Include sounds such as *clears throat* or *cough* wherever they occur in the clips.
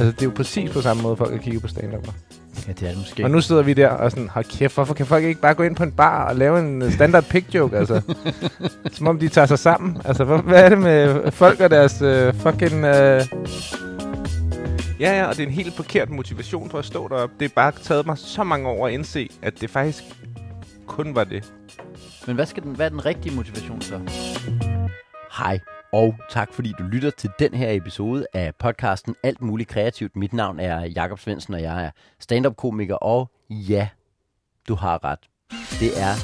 Altså, det er jo præcis på samme måde, folk har kigget på stand -up'er. Ja, det er det måske. Og nu sidder vi der og sådan, hold kæft, hvorfor kan folk ikke bare gå ind på en bar og lave en øh, standard pick joke, altså? *laughs* Som om de tager sig sammen. Altså, hvad, hvad er det med folk og deres uh, fucking... Uh... Ja, ja, og det er en helt forkert motivation for at stå deroppe. Det er bare taget mig så mange år at indse, at det faktisk kun var det. Men hvad, skal den, hvad er den rigtige motivation så? Hej, og tak fordi du lytter til den her episode af podcasten Alt Muligt Kreativt. Mit navn er Jakob Svendsen, og jeg er stand-up-komiker, og ja, du har ret. Det er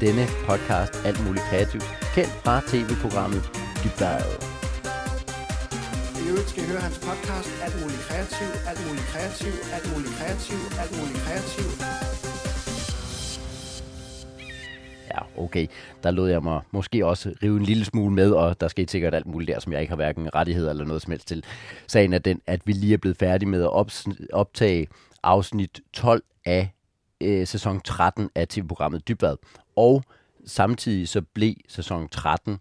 denne podcast Alt Muligt Kreativt, kendt fra tv-programmet Dybdaget. I øvrigt skal høre hans podcast, Alt muligt kreativ, alt muligt kreativ, alt muligt kreativ, alt muligt kreativ. Ja, okay. Der lod jeg mig måske også rive en lille smule med, og der skete sikkert alt muligt der, som jeg ikke har hverken rettigheder eller noget som helst til. Sagen er den, at vi lige er blevet færdige med at optage afsnit 12 af øh, sæson 13 af tv-programmet Dybvad. Og samtidig så blev sæson 13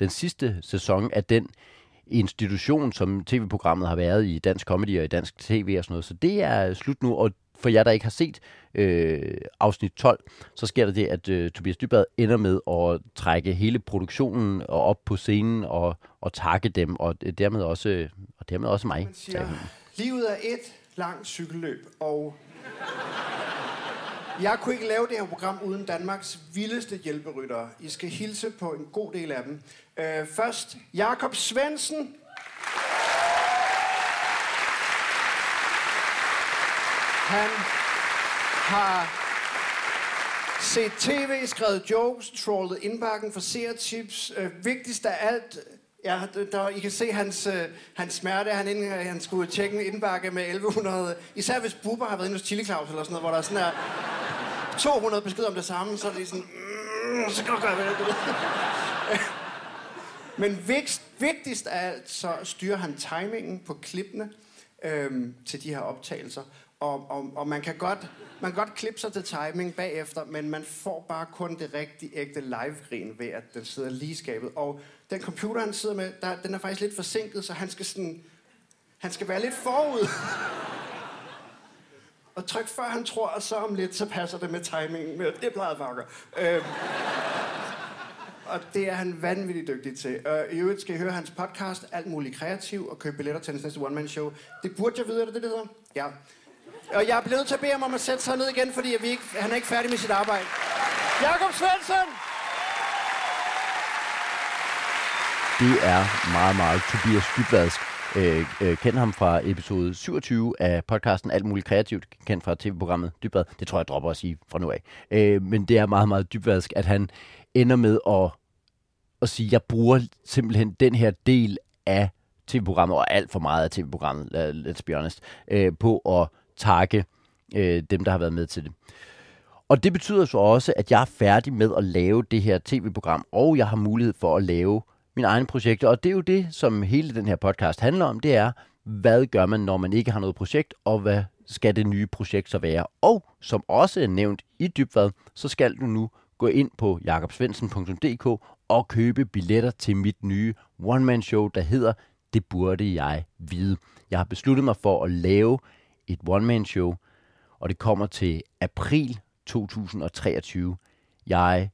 den sidste sæson af den institution, som tv-programmet har været i dansk comedy og i dansk tv og sådan noget. Så det er slut nu, og for jer, der ikke har set øh, afsnit 12, så sker der det, at øh, Tobias Dybvad ender med at trække hele produktionen og op på scenen og, og takke dem, og dermed også, og dermed også mig. Man siger, livet er et langt cykelløb, og jeg kunne ikke lave det her program uden Danmarks vildeste hjælperyttere. I skal hilse på en god del af dem. Øh, først, Jakob Svendsen. Han har set tv, skrevet jokes, trollet indbakken for seertips. Øh, vigtigst af alt, ja, der, I kan se hans, øh, hans smerte. Han, ind, øh, han skulle tjekke en indbakke med 1100. Især hvis Bubber har været inde hos Chili Claus eller sådan noget, hvor der er sådan her 200 beskeder om det samme, så er det sådan, mm, så kan du gøre hvad *laughs* ved. Men vigtigst, vigtigst af alt, så styrer han timingen på klippene øhm, til de her optagelser. Og, og, og man, kan godt, man kan godt klippe sig til timing bagefter, men man får bare kun det rigtige ægte live-grin ved, at den sidder lige i skabet. Og den computer, han sidder med, der, den er faktisk lidt forsinket, så han skal, sådan, han skal være lidt forud. og tryk før han tror, og så om lidt, så passer det med timingen. Med, det plejede Fakker. Øhm, og det er han vanvittigt dygtig til. Øh, I øvrigt skal I høre hans podcast, Alt muligt kreativ, og købe billetter til hans næste one-man-show. Det burde jeg vide, er det det, det hedder? Ja. Og jeg er blevet til at bede ham om at sætte sig ned igen, fordi vi ikke, han er ikke færdig med sit arbejde. Jakob Svensson! Det er meget, meget Tobias Dybvadsk. Øh, øh, kend ham fra episode 27 af podcasten Alt Muligt Kreativt, kendt fra tv-programmet Dybvad. Det tror jeg, jeg dropper at sige fra nu af. Øh, men det er meget, meget dybvadsk, at han ender med at, at sige, jeg bruger simpelthen den her del af tv-programmet, og alt for meget af tv-programmet, let's be honest, øh, på at takke øh, dem, der har været med til det. Og det betyder så også, at jeg er færdig med at lave det her tv-program, og jeg har mulighed for at lave mine egne projekter. Og det er jo det, som hele den her podcast handler om, det er, hvad gør man, når man ikke har noget projekt, og hvad skal det nye projekt så være? Og som også er nævnt i Dybvad, så skal du nu gå ind på jakobsvensen.dk og købe billetter til mit nye one-man-show, der hedder Det burde jeg vide. Jeg har besluttet mig for at lave et one-man-show, og det kommer til april 2023. Jeg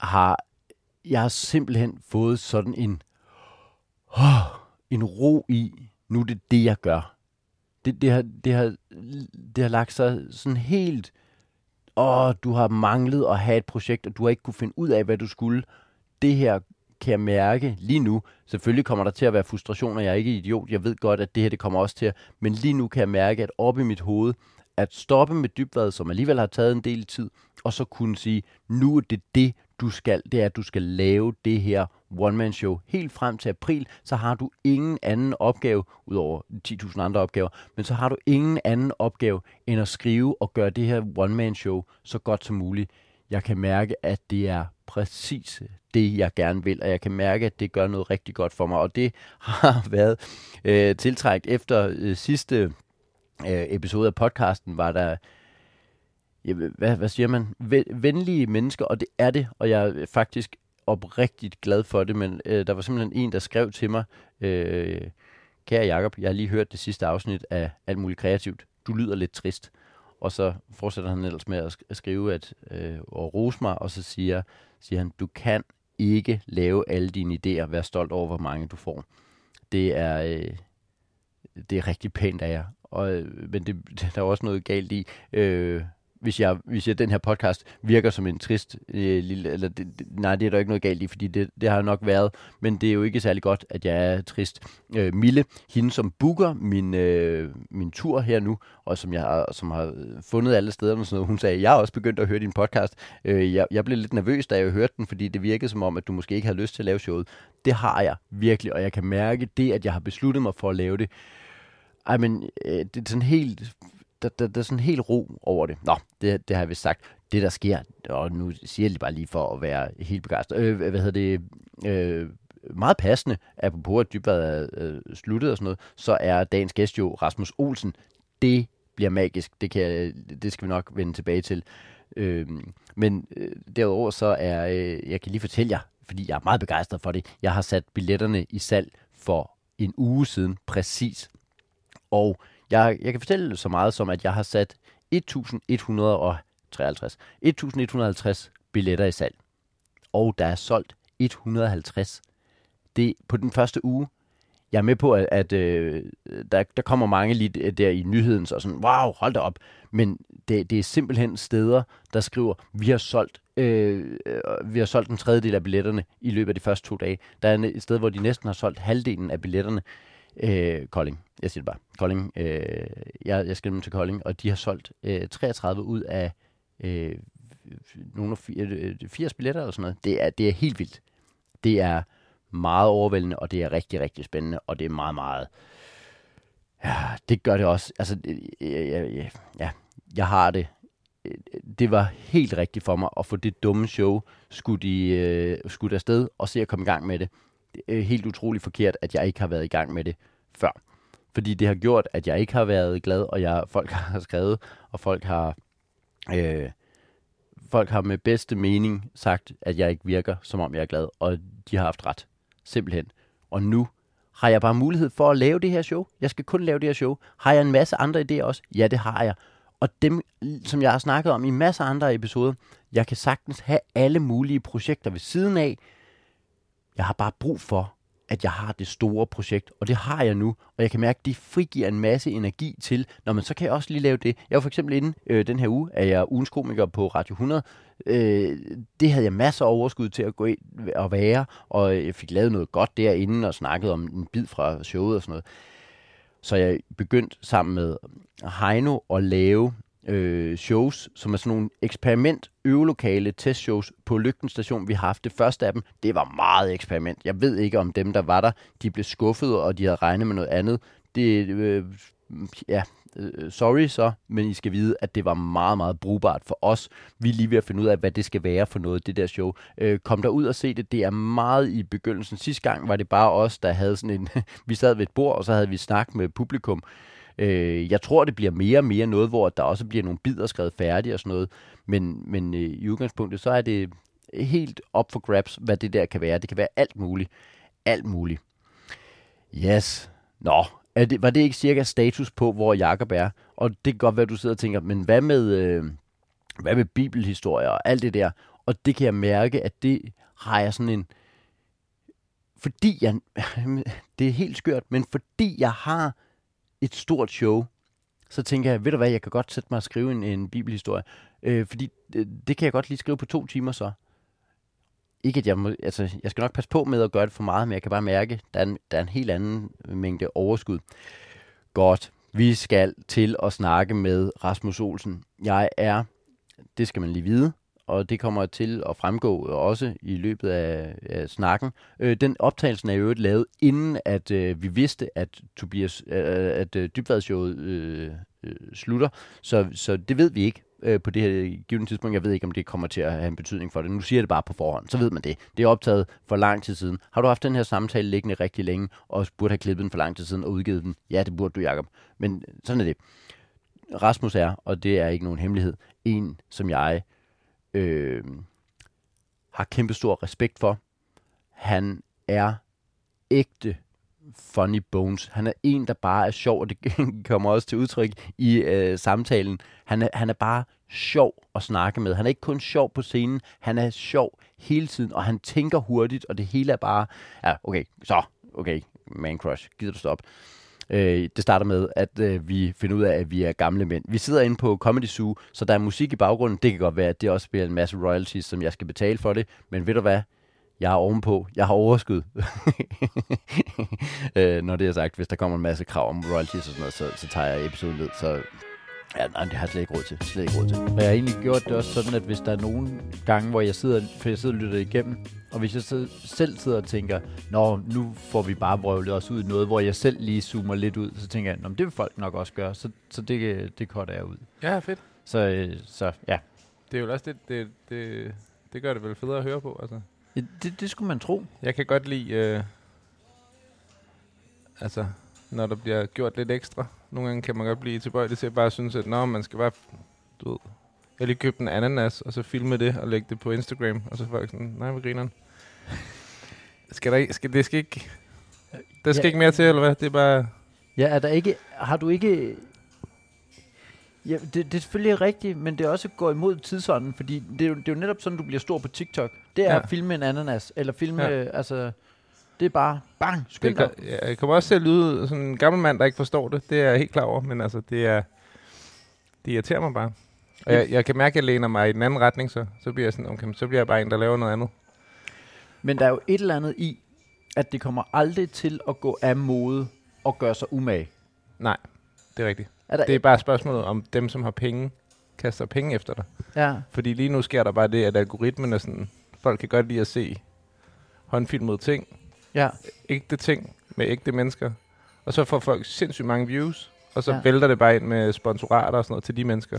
har, jeg har simpelthen fået sådan en, oh, en ro i, nu er det det, jeg gør. Det, det, har, det, har, det har lagt sig sådan helt, åh, du har manglet at have et projekt, og du har ikke kunne finde ud af, hvad du skulle. Det her kan jeg mærke lige nu. Selvfølgelig kommer der til at være frustrationer, jeg er ikke idiot. Jeg ved godt, at det her det kommer også til at... Men lige nu kan jeg mærke, at oppe i mit hoved, at stoppe med dybvad, som alligevel har taget en del tid, og så kunne sige, nu er det det, du skal. Det er, at du skal lave det her one-man-show helt frem til april, så har du ingen anden opgave, udover 10.000 andre opgaver, men så har du ingen anden opgave, end at skrive og gøre det her one-man-show så godt som muligt. Jeg kan mærke, at det er præcis det, jeg gerne vil, og jeg kan mærke, at det gør noget rigtig godt for mig, og det *laughs* har været øh, tiltrækt efter øh, sidste øh, episode af podcasten, var der ja, hvad, hvad siger man? Venlige mennesker, og det er det, og jeg er faktisk oprigtigt glad for det, men øh, der var simpelthen en, der skrev til mig, øh, kære Jakob, jeg har lige hørt det sidste afsnit af Alt Muligt Kreativt. Du lyder lidt trist. Og så fortsætter han ellers med at at skrive at, øh, og rose mig, og så siger, siger han, du kan ikke lave alle dine idéer, vær stolt over, hvor mange du får. Det er, øh, det er rigtig pænt af jer. Og, øh, men det, *laughs* der er også noget galt i, øh, hvis jeg, hvis jeg den her podcast virker som en trist øh, lille, eller det, det, nej, det er der ikke noget galt i, fordi det, det har nok været, men det er jo ikke særlig godt, at jeg er trist. Øh, Mille, hende som booker min, øh, min tur her nu, og som jeg har, som har fundet alle steder og sådan noget, hun sagde, jeg har også begyndt at høre din podcast. Øh, jeg, jeg blev lidt nervøs, da jeg hørte den, fordi det virkede som om, at du måske ikke havde lyst til at lave showet. Det har jeg virkelig, og jeg kan mærke det, at jeg har besluttet mig for at lave det. Ej, men øh, det er sådan helt der, der, der er sådan helt ro over det. Nå, det, det har jeg vist sagt. Det, der sker, og nu siger jeg det bare lige for at være helt begejstret. Øh, hvad hedder det? Øh, meget passende, apropos at dybvad er øh, sluttet og sådan noget, så er dagens gæst jo Rasmus Olsen. Det bliver magisk. Det, kan det skal vi nok vende tilbage til. Øh, men øh, derudover så er, øh, jeg kan lige fortælle jer, fordi jeg er meget begejstret for det, jeg har sat billetterne i salg for en uge siden præcis. Og jeg, jeg kan fortælle så meget som, at jeg har sat 1153, 1150 billetter i salg. Og der er solgt 150. Det på den første uge. Jeg er med på, at, at øh, der, der kommer mange lige der i nyheden, så sådan, wow, hold da op. Men det, det er simpelthen steder, der skriver, vi har solgt øh, vi har solgt en tredjedel af billetterne i løbet af de første to dage. Der er et sted, hvor de næsten har solgt halvdelen af billetterne. Øh, Kolding. Jeg siger det bare. Kolding. Øh, jeg, jeg skal dem til Kolding, og de har solgt øh, 33 ud af øh, nogle af 80 øh, billetter eller sådan noget. Det er, det er helt vildt. Det er meget overvældende, og det er rigtig, rigtig spændende, og det er meget, meget... Ja, det gør det også. Altså, ja, ja, ja, jeg har det. Det var helt rigtigt for mig at få det dumme show skudt, i, øh, skudt afsted, og se at komme i gang med det. Er helt utroligt forkert, at jeg ikke har været i gang med det før. Fordi det har gjort, at jeg ikke har været glad, og jeg, folk *laughs* har skrevet, og folk har, øh, folk har med bedste mening sagt, at jeg ikke virker, som om jeg er glad, og de har haft ret. Simpelthen. Og nu har jeg bare mulighed for at lave det her show. Jeg skal kun lave det her show. Har jeg en masse andre idéer også? Ja, det har jeg. Og dem, som jeg har snakket om i masser af andre episoder, jeg kan sagtens have alle mulige projekter ved siden af. Jeg har bare brug for at jeg har det store projekt, og det har jeg nu, og jeg kan mærke, at det frigiver en masse energi til, når man så kan jeg også lige lave det. Jeg var for eksempel inde øh, den her uge, er jeg ugens komiker på Radio 100. Øh, det havde jeg masser af overskud til at gå ind og være, og jeg fik lavet noget godt derinde, og snakket om en bid fra showet og sådan noget. Så jeg begyndte sammen med Heino at lave øh, shows, som er sådan nogle eksperiment øvelokale testshows på Lygten Station. Vi har haft det første af dem. Det var meget eksperiment. Jeg ved ikke, om dem, der var der, de blev skuffet, og de havde regnet med noget andet. Det, øh, ja, øh, sorry så, men I skal vide, at det var meget, meget brugbart for os. Vi er lige ved at finde ud af, hvad det skal være for noget, det der show. Øh, kom der ud og se det. Det er meget i begyndelsen. Sidste gang var det bare os, der havde sådan en... *laughs* vi sad ved et bord, og så havde vi snak med publikum. Øh, jeg tror, det bliver mere og mere noget, hvor der også bliver nogle bidder skrevet færdige og sådan noget. Men, men øh, i udgangspunktet, så er det helt op for grabs, hvad det der kan være. Det kan være alt muligt. Alt muligt. Yes. Nå, er det, var det ikke cirka status på, hvor Jakob er? Og det kan godt være, at du sidder og tænker, men hvad med, øh, hvad med bibelhistorier og alt det der? Og det kan jeg mærke, at det har jeg sådan en... Fordi jeg... *laughs* Det er helt skørt, men fordi jeg har et stort show, så tænker jeg, ved du hvad, jeg kan godt sætte mig og skrive en, en bibelhistorie. Øh, fordi det, det kan jeg godt lige skrive på to timer så. Ikke at jeg må, altså, jeg skal nok passe på med at gøre det for meget, men jeg kan bare mærke, at der er en, der er en helt anden mængde overskud. Godt, vi skal til at snakke med Rasmus Olsen. Jeg er, det skal man lige vide, og det kommer til at fremgå også i løbet af, af snakken. Øh, den optagelsen er jo lavet, inden at øh, vi vidste, at Tobias, øh, at øh, Dybvadshowet øh, øh, slutter. Så, så det ved vi ikke øh, på det her givende tidspunkt. Jeg ved ikke, om det kommer til at have en betydning for det. Nu siger jeg det bare på forhånd, så ved man det. Det er optaget for lang tid siden. Har du haft den her samtale liggende rigtig længe, og burde have klippet den for lang tid siden og udgivet den? Ja, det burde du, Jacob. Men sådan er det. Rasmus er, og det er ikke nogen hemmelighed, en, som jeg øh, har kæmpe stor respekt for. Han er ægte funny bones. Han er en, der bare er sjov, og det *laughs* kommer også til udtryk i øh, samtalen. Han er, han er bare sjov at snakke med. Han er ikke kun sjov på scenen, han er sjov hele tiden, og han tænker hurtigt, og det hele er bare, ja, okay, så, okay, man crush, gider du stoppe. Øh, det starter med, at øh, vi finder ud af, at vi er gamle mænd. Vi sidder inde på Comedy Zoo, så der er musik i baggrunden. Det kan godt være, at det også bliver en masse royalties, som jeg skal betale for det. Men ved du hvad? Jeg er ovenpå. Jeg har overskud. *laughs* øh, når det er sagt, hvis der kommer en masse krav om royalties og sådan noget, så, så tager jeg episoden ned. Så Ja, nej, det har jeg slet ikke råd til. Slet ikke råd til. Og jeg har egentlig gjort det også sådan, at hvis der er nogle gange, hvor jeg sidder, for jeg sidder og lytter igennem, og hvis jeg så selv sidder og tænker, nå, nu får vi bare vrøvlet os ud i noget, hvor jeg selv lige zoomer lidt ud, så tænker jeg, nå, det vil folk nok også gøre, så, så det, det korter jeg ud. Ja, fedt. Så, øh, så ja, Det er jo også det, det, det, det gør det vel federe at høre på. Altså. det, det skulle man tro. Jeg kan godt lide, øh, altså, når der bliver gjort lidt ekstra. Nogle gange kan man godt blive tilbøjelig til at bare synes, at nå, man skal bare, du ved, jeg lige købt en ananas, og så filme det og lægge det på Instagram, og så er folk sådan, nej, hvor grineren. Skal der ikke, skal, det skal ikke, der skal Ja. ikke mere til, eller hvad? Det er bare, Ja, er der ikke, har du ikke... Ja, det, det er selvfølgelig rigtigt, men det er også går imod tidsånden, fordi det er, jo, det er jo netop sådan, du bliver stor på TikTok. Det er Ja. at filme en ananas, eller filme, ja. altså, det er bare, bang, det skyld kan, dig. ja, jeg kommer også til at lyde som en gammel mand, der ikke forstår det. Det er jeg helt klar over, men altså, det er, det irriterer mig bare. Og jeg, jeg kan mærke, at jeg læner mig i den anden retning, så, så bliver jeg sådan, okay, så bliver jeg bare en, der laver noget andet. Men der er jo et eller andet i, at det kommer aldrig til at gå af mode og gøre sig umage. Nej, det er rigtigt. Er Det er bare spørgsmålet om dem, som har penge, kaster penge efter dig. ja. Fordi lige nu sker der bare det, at algoritmen er sådan, folk kan godt lide at se håndfilmede ting, ja. ægte ting med ægte mennesker. Og så får folk sindssygt mange views, og så Ja. vælter det bare ind med sponsorater og sådan noget til de mennesker.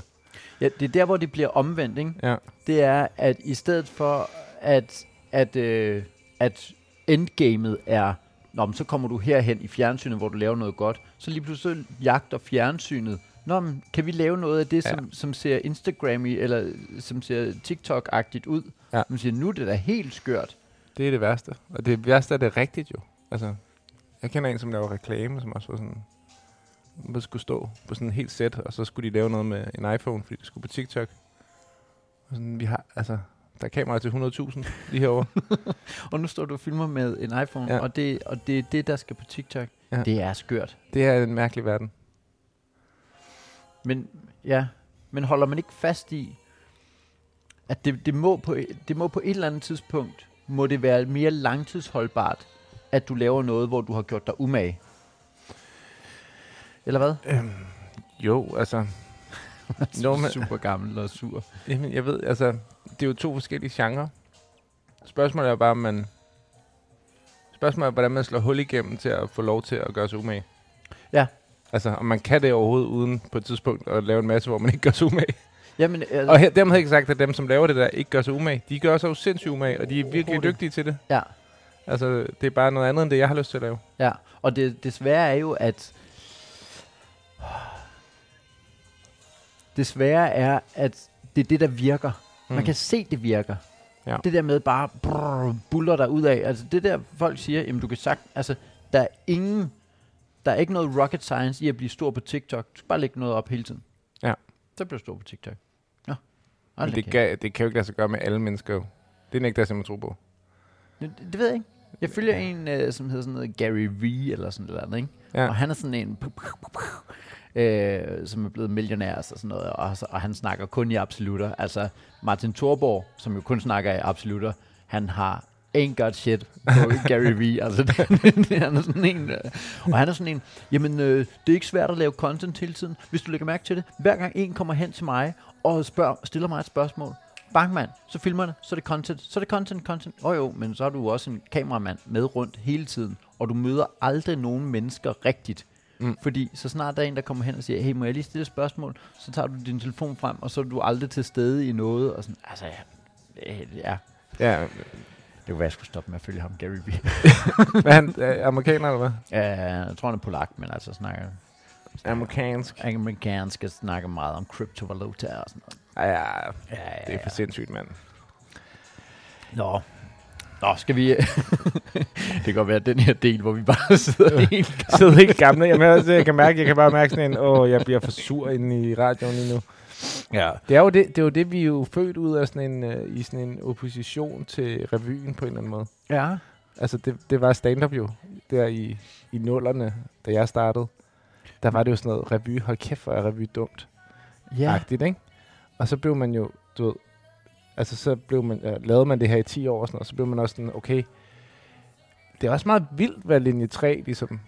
Ja, det er der, hvor det bliver omvendt, ikke? Ja. Det er, at i stedet for, at, at, øh, at endgamet er, Nå, men så kommer du herhen i fjernsynet, hvor du laver noget godt, så lige pludselig jagter fjernsynet. Nå, men kan vi lave noget af det, Ja. som, som ser Instagram eller som ser TikTok-agtigt ud? Ja. Man siger, nu er det da helt skørt. Det er det værste. Og det værste er det rigtigt jo. Altså, jeg kender en, som laver reklame, som også var sådan, man skulle stå på sådan en helt sæt, og så skulle de lave noget med en iPhone, fordi det skulle på TikTok. Og sådan, vi har, altså, der er kamera til 100.000 lige herovre. *laughs* Og nu står du og filmer med en iPhone, Ja. og, det, og det er det, der skal på TikTok. Ja. Det er skørt. det er en mærkelig verden. Men ja, men holder man ikke fast i, at det, det, må på, det må på et eller andet tidspunkt, må det være mere langtidsholdbart, at du laver noget, hvor du har gjort dig umage? Eller hvad? Øhm, jo, altså, *laughs* Nå, men- Super gammel og sur. jamen, jeg ved, altså, det er jo to forskellige genrer. Spørgsmålet er bare, om man... Spørgsmålet er, hvordan man slår hul igennem til at få lov til at gøre sig umage. Ja. Altså, om man kan det overhovedet uden på et tidspunkt at lave en masse, hvor man ikke gør sig umage. Jamen, altså, Og her, dermed ikke sagt, at dem, som laver det der, ikke gør sig umage. De gør sig jo sindssygt umage, og de er virkelig dygtige til det. ja, Altså, det er bare noget andet, end det, jeg har lyst til at lave. ja. Og det desværre er jo, at... Desværre er, at det er det, der virker. Mm. Man kan se, det virker. Ja. Det der med bare brrr, buller der ud af. Altså det der, folk siger, jamen du kan sagt, altså der er ingen, der er ikke noget rocket science i at blive stor på TikTok. Du skal bare lægge noget op hele tiden. Ja. Så bliver du stor på TikTok. Hold det, kan, det kan jo ikke lade sig gøre med alle mennesker. jo. Det er ikke det, jeg tro på. det, det, ved jeg ikke. Jeg følger en, øh, som hedder sådan noget Gary V eller sådan noget, ikke? Ja. Og han er sådan en, øh, som er blevet millionær og sådan noget, og, og han snakker kun i absolutter. Altså Martin Thorborg, som jo kun snakker i absolutter, han har ain't got shit på *laughs* Gary V. Altså, *laughs* han er sådan en, øh, og han er sådan en, jamen, øh, det er ikke svært at lave content hele tiden. Hvis du lægger mærke til det, hver gang en kommer hen til mig og spørger, stiller mig et spørgsmål, bang mand, så filmer det, så er det content, så er det content, content. Åh oh, jo, men så er du også en kameramand med rundt hele tiden, og du møder aldrig nogen mennesker rigtigt. Mm. Fordi så snart der er en, der kommer hen og siger, hey, må jeg lige stille et spørgsmål? Så tager du din telefon frem, og så er du aldrig til stede i noget. Og sådan, altså, ja, ja. Ja, Det kunne være, jeg skulle stoppe med at følge ham, Gary Vee. *laughs* er han er amerikaner, eller hvad? Ja, jeg tror, han er polak, men altså snakker Amerikansk. amerikansk og snakker meget om kryptovaluta og sådan noget. Ja, ja, Ja, ja, det er for sindssygt, mand. Nå. Nå, skal vi... *laughs* det kan godt være den her del, hvor vi bare *laughs* sidder helt Jeg sidder helt gamle. Jamen, jeg, jeg kan mærke, jeg kan bare mærke sådan en, åh, jeg bliver for sur inde i radioen lige nu. Ja. Det er jo det, det, er jo det vi er jo født ud af sådan en, uh, i sådan en opposition til revyen på en eller anden måde. Ja. Altså, det, det var stand-up jo, der i, i nullerne, da jeg startede. Der var det jo sådan noget revy, hold kæft, hvor er revy dumt. Ja. agtigt, ikke? Og så blev man jo, du ved, altså så blev man, ja, lavede man det her i 10 år og sådan noget, så blev man også sådan, okay, det er også meget vildt, hvad linje 3 ligesom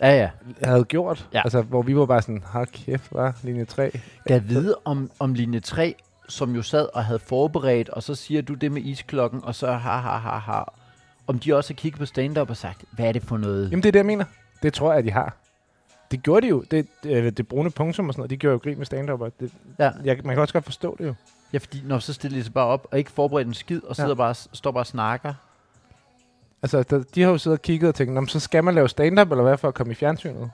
Ja, ja. havde gjort. Ja. Altså, hvor vi var bare sådan, hold kæft, var linje 3. Kan jeg vide om, om linje 3, som jo sad og havde forberedt, og så siger du det med isklokken, og så ha, ha, ha, ha. Om de også har kigget på stand-up og sagt, hvad er det for noget? Jamen, det er det, jeg mener. Det tror jeg, de har. Det gjorde de jo. Det, det, det brune punktum og sådan noget, de gjorde jo grin med stand-up. og Det, Ja. jeg, man kan også godt forstå det jo. Ja, fordi når så stiller de sig bare op og ikke forberedt en skid, og sidder Ja. bare, står bare og snakker. Altså, der, de har jo siddet og kigget og tænkt, "Nå, men så skal man lave stand-up, eller hvad, for at komme i fjernsynet?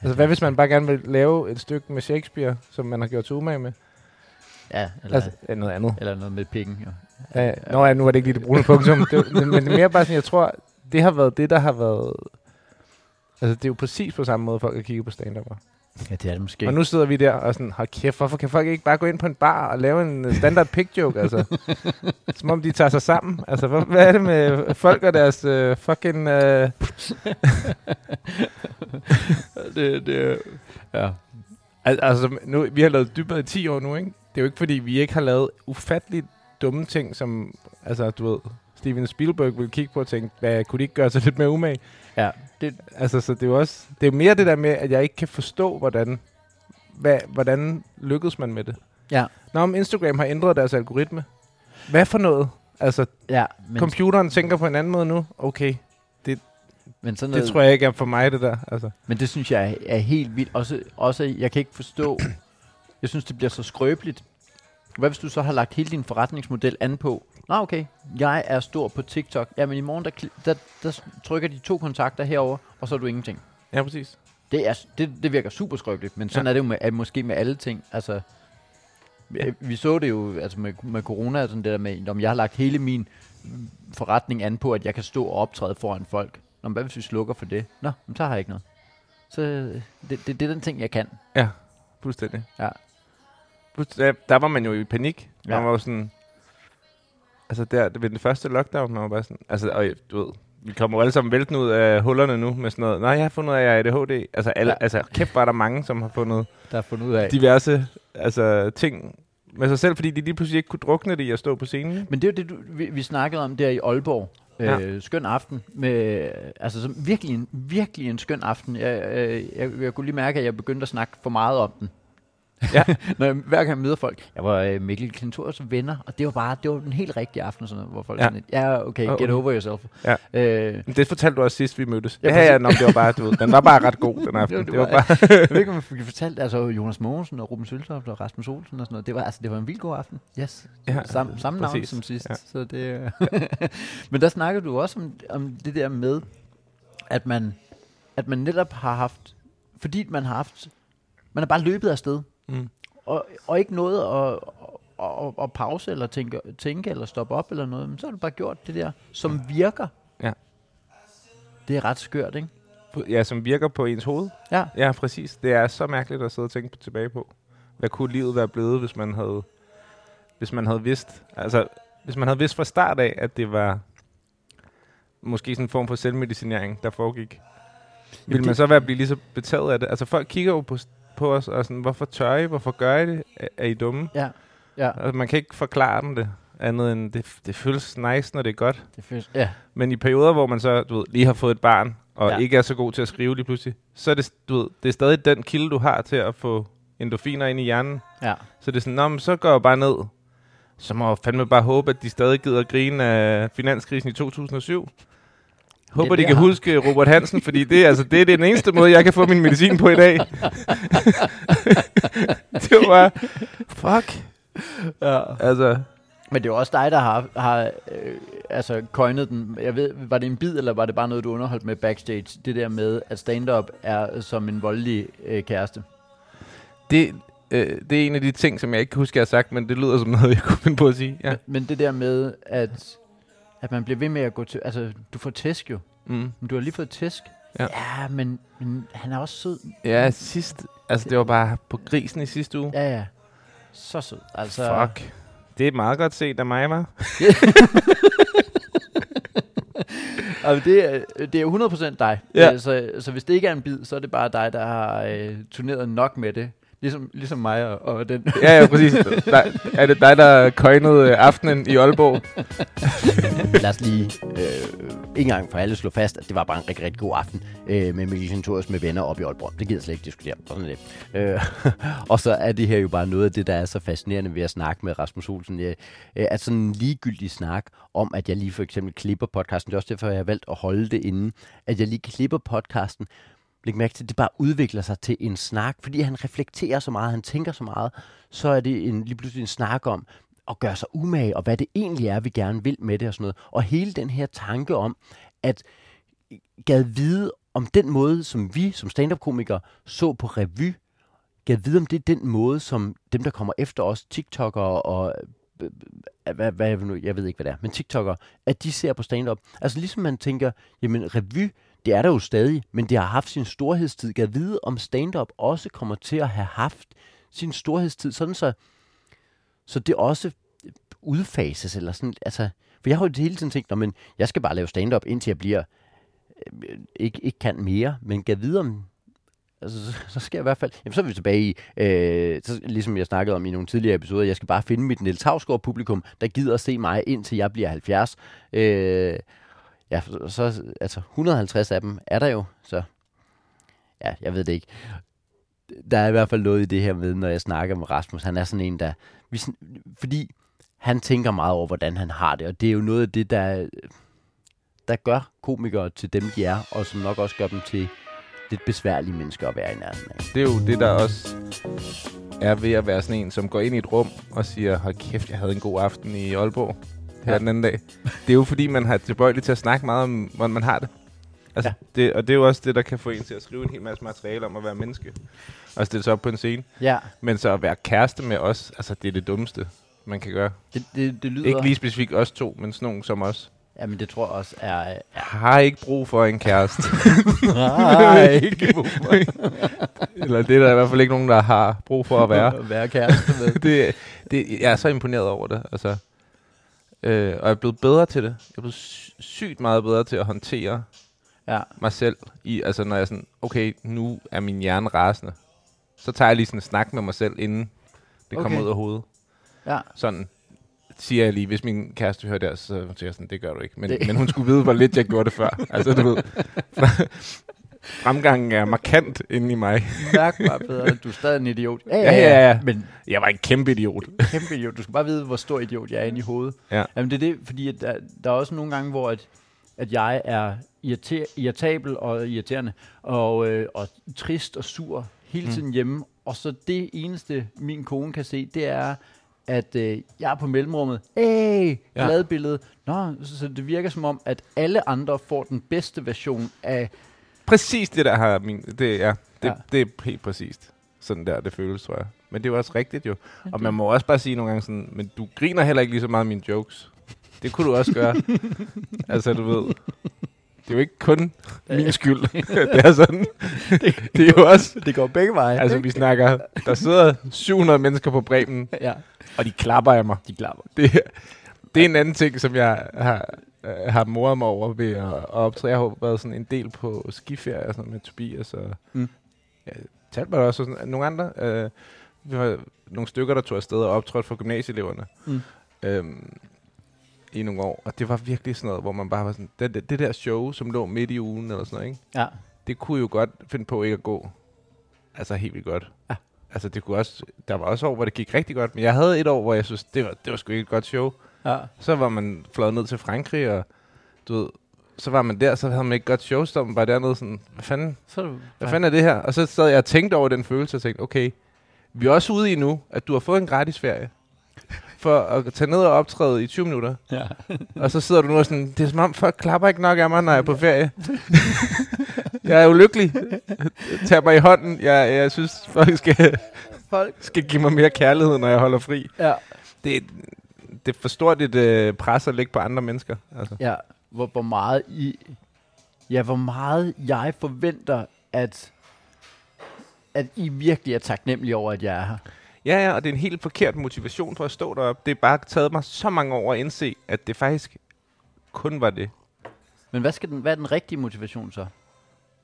Altså, hvad hvis man bare gerne vil lave et stykke med Shakespeare, som man har gjort umage med? Ja, eller, Altså, ja, noget andet. eller noget med pikken. Jo. Ja, ja. Nå ja, nu var det ikke lige det brune punktum. det, men det er mere bare sådan, jeg tror, det har været det, der har været... Altså, det er jo præcis på samme måde, folk har kigget på stand -up. Ja, det er det måske. Og nu sidder vi der og sådan, hold kæft, hvorfor kan folk ikke bare gå ind på en bar og lave en øh, standard pick joke, altså? *laughs* Som om de tager sig sammen. Altså, hvad, hvad er det med folk og deres øh, fucking... Øh, *laughs* det, det, ja. al- altså, nu, vi har lavet dybere i 10 år nu, ikke? Det er jo ikke, fordi vi ikke har lavet ufatteligt dumme ting, som, altså, du ved, Steven Spielberg ville kigge på og tænke, hvad, kunne de ikke gøre sig lidt mere umage? ja. Det, Altså, så det er jo også... Det er jo mere det der med, at jeg ikke kan forstå, hvordan... Hvad, hvordan lykkedes man med det? ja. Nå, om Instagram har ændret deres algoritme. Hvad for noget? Altså, Ja, men computeren tænker på en anden måde nu. Okay, men, sådan det noget, tror jeg ikke er for mig, det der. Altså. men det synes jeg er, er helt vildt. Også, også, jeg kan ikke forstå, *clears throat* jeg synes, det bliver så skrøbeligt. Hvad hvis du så har lagt hele din forretningsmodel an på, Nå okay, jeg er stor på TikTok. Jamen i morgen, der, der, der trykker de to kontakter herover, og så er du ingenting. Ja, præcis. Det, er, det, det virker super skrøbeligt, men sådan Ja. er det jo med, er måske med alle ting. Altså, Ja. ja. Vi så det jo altså med, med corona, og sådan det der med, om jeg har lagt hele min forretning an på, at jeg kan stå og optræde foran folk. Nå, men hvad hvis vi slukker for det? Nå, men så har jeg ikke noget. Så øh, det, det, det er den ting, jeg kan. Ja, fuldstændig. Ja. Der, der var man jo i panik. Ja. Man var jo sådan... Altså, der, ved den første lockdown, man var bare sådan... Altså, og, du ved, vi kommer jo alle sammen væltende ud af hullerne nu med sådan noget. Nej, jeg har fundet ud af, at jeg er ADHD. Altså, alle, ja. Altså kæft, var der mange, som har fundet Der er fundet ud af. diverse altså, ting med sig selv, fordi de lige pludselig ikke kunne drukne det i at stå på scenen. Men det er jo det, du, vi, vi snakkede om der i Aalborg. Ja. Øh, skøn aften. Med, altså som virkelig, en, virkelig en skøn aften. Jeg, øh, jeg, jeg kunne lige mærke, at jeg begyndte at snakke for meget om den. Ja. *laughs* Når jeg, hver gang jeg møder folk. Jeg var øh, Mikkel Klintors venner, og det var bare det var den helt rigtige aften, sådan hvor folk Ja. sådan ja, okay, get okay. over yourself. Ja. Øh, Det fortalte du også sidst, vi mødtes. Ja, Ja, ja, nå, det var bare, du ved, den var bare ret god den *laughs* aften. Det, det var var- bare, *laughs* jeg ved ikke, om jeg fortalt, altså Jonas Mogensen og Ruben Søltoft og Rasmus Olsen og sådan noget. Det var, altså, det var en vild god aften. Yes. Ja, Sam, samme navn præcis. som sidst. Ja. Så det, Men der snakker du også om, om det der med, at man, at man netop har haft, fordi man har haft, man har bare løbet afsted, mm. og, og ikke noget at, at, at, pause eller tænke, tænke eller stoppe op eller noget, men så har du bare gjort det der, som virker. Ja. Det er ret skørt, ikke? ja, som virker på ens hoved. Ja. Ja, præcis. Det er så mærkeligt at sidde og tænke tilbage på. Hvad kunne livet være blevet, hvis man havde, hvis man havde vidst, altså, hvis man havde vidst fra start af, at det var måske sådan en form for selvmedicinering, der foregik. Vil det- man så være blive lige så betaget af det? Altså, folk kigger jo på, på os og sådan, hvorfor tør I? Hvorfor gør I det? Er, er I dumme? Ja. Ja. Altså, man kan ikke forklare dem det, andet end, det, det føles nice, når det er godt. Det føles, ja. Men i perioder, hvor man så du ved, lige har fået et barn, og ja. Ikke er så god til at skrive lige pludselig, så er det, du ved, det er stadig den kilde, du har til at få endorfiner ind i hjernen. Ja. Så det er sådan, Nå, men så går jeg bare ned. Så må jeg fandme bare håbe, at de stadig gider grine af finanskrisen i 2007. Håber, de kan huske Robert Hansen, fordi det, altså, det er den eneste måde, jeg kan få min medicin på i dag. *laughs* det var bare, fuck. ja. Altså, Men det er jo også dig, der har, har øh, altså coined den. Jeg ved, var det en bid, eller var det bare noget, du underholdt med backstage? Det der med, at stand-up er som en voldelig øh, kæreste. det, øh, det er en af de ting, som jeg ikke kan huske, jeg har sagt, men det lyder som noget, jeg kunne finde på at sige. Ja. Men det der med, at at man bliver ved med at gå til... Altså, du får tæsk jo. Mm. Men du har lige fået tæsk. Ja. ja men, men han er også sød. Ja, sidst... Altså, det var bare på grisen i sidste uge. Ja, ja. Så sød. Altså, Fuck. Det er meget godt set af mig, var. Altså, *laughs* det, er, det er jo 100% dig. Ja. Så, så hvis det ikke er en bid, så er det bare dig, der har øh, turneret nok med det. Ligesom, ligesom mig og, og den. Ja, ja, præcis. Der, er det dig, der coinede øh, aftenen i Aalborg? *laughs* Lad os lige øh, en gang for alle slå fast, at det var bare en rigtig, rigtig god aften øh, med Mikkel Klintorius med venner op i Aalborg. Det gider jeg slet ikke diskutere. Sådan det. Øh, *laughs* og så er det her jo bare noget af det, der er så fascinerende ved at snakke med Rasmus Olsen. Øh, at sådan en ligegyldig snak om, at jeg lige for eksempel klipper podcasten. Det er også derfor, jeg har valgt at holde det inde. At jeg lige klipper podcasten. Læg mærke til, at det bare udvikler sig til en snak, fordi han reflekterer så meget, han tænker så meget, så er det en, lige pludselig en snak om, at gøre sig umage, og hvad det egentlig er, vi gerne vil med det og sådan noget. Og hele den her tanke om, at gad vide om den måde, som vi som stand-up-komikere så på revy, gad vide om det er den måde, som dem, der kommer efter os, TikTokere og øh, øh, hvad, hvad, jeg, nu, jeg ved ikke, hvad det er, men TikTokere, at de ser på stand-up. Altså ligesom man tænker, jamen revy, det er der jo stadig, men det har haft sin storhedstid. Gad vide, om stand-up også kommer til at have haft sin storhedstid, sådan så, så det også øh, udfases, eller sådan, altså, for jeg har jo hele tiden tænkt, men jeg skal bare lave stand-up, indtil jeg bliver, øh, ikke, ikke kan mere, men kan vide om, altså, så, så skal jeg i hvert fald, jamen så er vi tilbage i, øh, så, ligesom jeg snakkede om i nogle tidligere episoder, jeg skal bare finde mit Niels Havsgaard publikum, der gider at se mig, indtil jeg bliver 70. Øh, ja, så, altså 150 af dem er der jo, så ja, jeg ved det ikke. Der er i hvert fald noget i det her med, når jeg snakker med Rasmus, han er sådan en, der, vi, fordi han tænker meget over, hvordan han har det, og det er jo noget af det, der, der gør komikere til dem, de er, og som nok også gør dem til lidt besværlige mennesker at være i nærheden af. Det er jo det, der også er ved at være sådan en, som går ind i et rum og siger, hold kæft, jeg havde en god aften i Aalborg her Ja. den anden dag. Det er jo fordi, man har tilbøjeligt til at snakke meget om, hvordan man har det. Altså, Ja. det, og det er jo også det, der kan få en til at skrive en hel masse materiale om at være menneske. Og stille sig op på en scene. Ja, Men så at være kæreste med os, altså det er det dummeste, man kan gøre. det, det, det lyder... Ikke lige specifikt os to, men sådan nogen som os. Jamen, det tror jeg også er... er Har ikke brug for en kæreste. Nej, *laughs* ikke Eller det er der i hvert fald ikke nogen, der har brug for at være. være kæreste med. *laughs* det, det, jeg er så imponeret over det. Altså. Øh, og jeg er blevet bedre til det. Jeg er blevet sy- sygt meget bedre til at håndtere Ja, mig selv. I, altså når jeg er sådan, okay, nu er min hjerne rasende. Så tager jeg lige sådan en snak med mig selv, inden det okay. kommer ud af hovedet. ja. Sådan siger jeg lige, hvis min kæreste hører det, så siger jeg sådan, det gør du ikke. Men, det. men hun skulle vide, hvor lidt jeg gjorde det før. *laughs* Altså du ved, fremgangen er markant inde i mig. Mærk bare bedre. Du er stadig en idiot. Ja, Ja, ja, ja. Men Jeg var en kæmpe idiot. kæmpe idiot. Du skal bare vide, hvor stor idiot jeg er inde i hovedet. Ja. Jamen, det er det, fordi at der, der er også nogle gange, hvor at, at jeg er irriter, irritabel og irriterende, og, øh, og trist og sur hele Mm. tiden hjemme. Og så det eneste, min kone kan se, det er, at øh, jeg er på mellemrummet. Hey, Ja. glad billede. Nå, så, så det virker som om, at alle andre får den bedste version af... Præcis det der har min... Det, ja, det, Ja. det er helt præcist. Sådan der, det føles, tror jeg. Men det er jo også rigtigt jo. Og man må også bare sige nogle gange sådan, men du griner heller ikke lige så meget af mine jokes. Det kunne du også gøre. *laughs* altså, du ved. Det er jo ikke kun min skyld. *laughs* det er sådan. *laughs* det er jo også... Det går begge veje. Altså, vi snakker... Der sidder 700 mennesker på Bremen, ja, og de klapper af mig. de klapper. Det, det er en anden ting, som jeg har, øh, har moret mig over ved at, at optræde. Jeg har været sådan en del på skiferie og sådan noget med Tobias. Og, Mm. ja, talte mig også og sådan, nogle andre. Øh, vi var nogle stykker, der tog afsted og optrådte for gymnasieeleverne. Mm. Øhm, i nogle år. Og det var virkelig sådan noget, hvor man bare var sådan, det, det, det der show, som lå midt i ugen eller sådan noget, ikke? Ja. det kunne jo godt finde på ikke at gå. Altså helt vildt godt. Ja. Altså det kunne også, der var også år, hvor det gik rigtig godt, men jeg havde et år, hvor jeg synes, det var, det var sgu ikke et godt show. Ja. Så var man fløjet ned til Frankrig, og du ved, så var man der, så havde man ikke godt show, så var man bare dernede sådan, hvad fanden, Så er hvad fanden er det her? Og så sad jeg og tænkte over den følelse, og tænkte, okay, vi er også ude i nu, at du har fået en gratis ferie, for at tage ned og optræde i 20 minutter. Ja. Og så sidder du nu og sådan, det er som om folk klapper ikke nok af mig, når jeg er på ferie. jeg er ulykkelig. Tag mig i hånden. Jeg, jeg synes, folk skal, Folk. skal give mig mere kærlighed, når jeg holder fri. Ja. Det, det er for stort et øh, pres at lægge på andre mennesker. Altså. Ja, hvor, hvor meget I... Ja, hvor meget jeg forventer, at, at I virkelig er taknemmelige over, at jeg er her. Ja, ja, og det er en helt forkert motivation for at stå deroppe. Det er bare taget mig så mange år at indse, at det faktisk kun var det. Men hvad, skal den, hvad er den rigtige motivation så?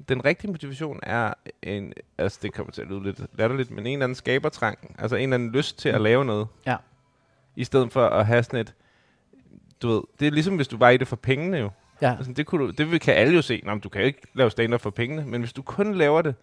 Den rigtige motivation er en, altså det kommer til at lyde lidt latterligt, men en eller anden skabertrang. Altså en eller anden lyst til at lave noget. Ja. I stedet for at have sådan et, du ved, det er ligesom hvis du var i det for pengene jo. Ja, Altså, det, kunne du, det vil- kan alle jo se. Nå, men du kan jo ikke lave stand for pengene. Men hvis du kun laver det,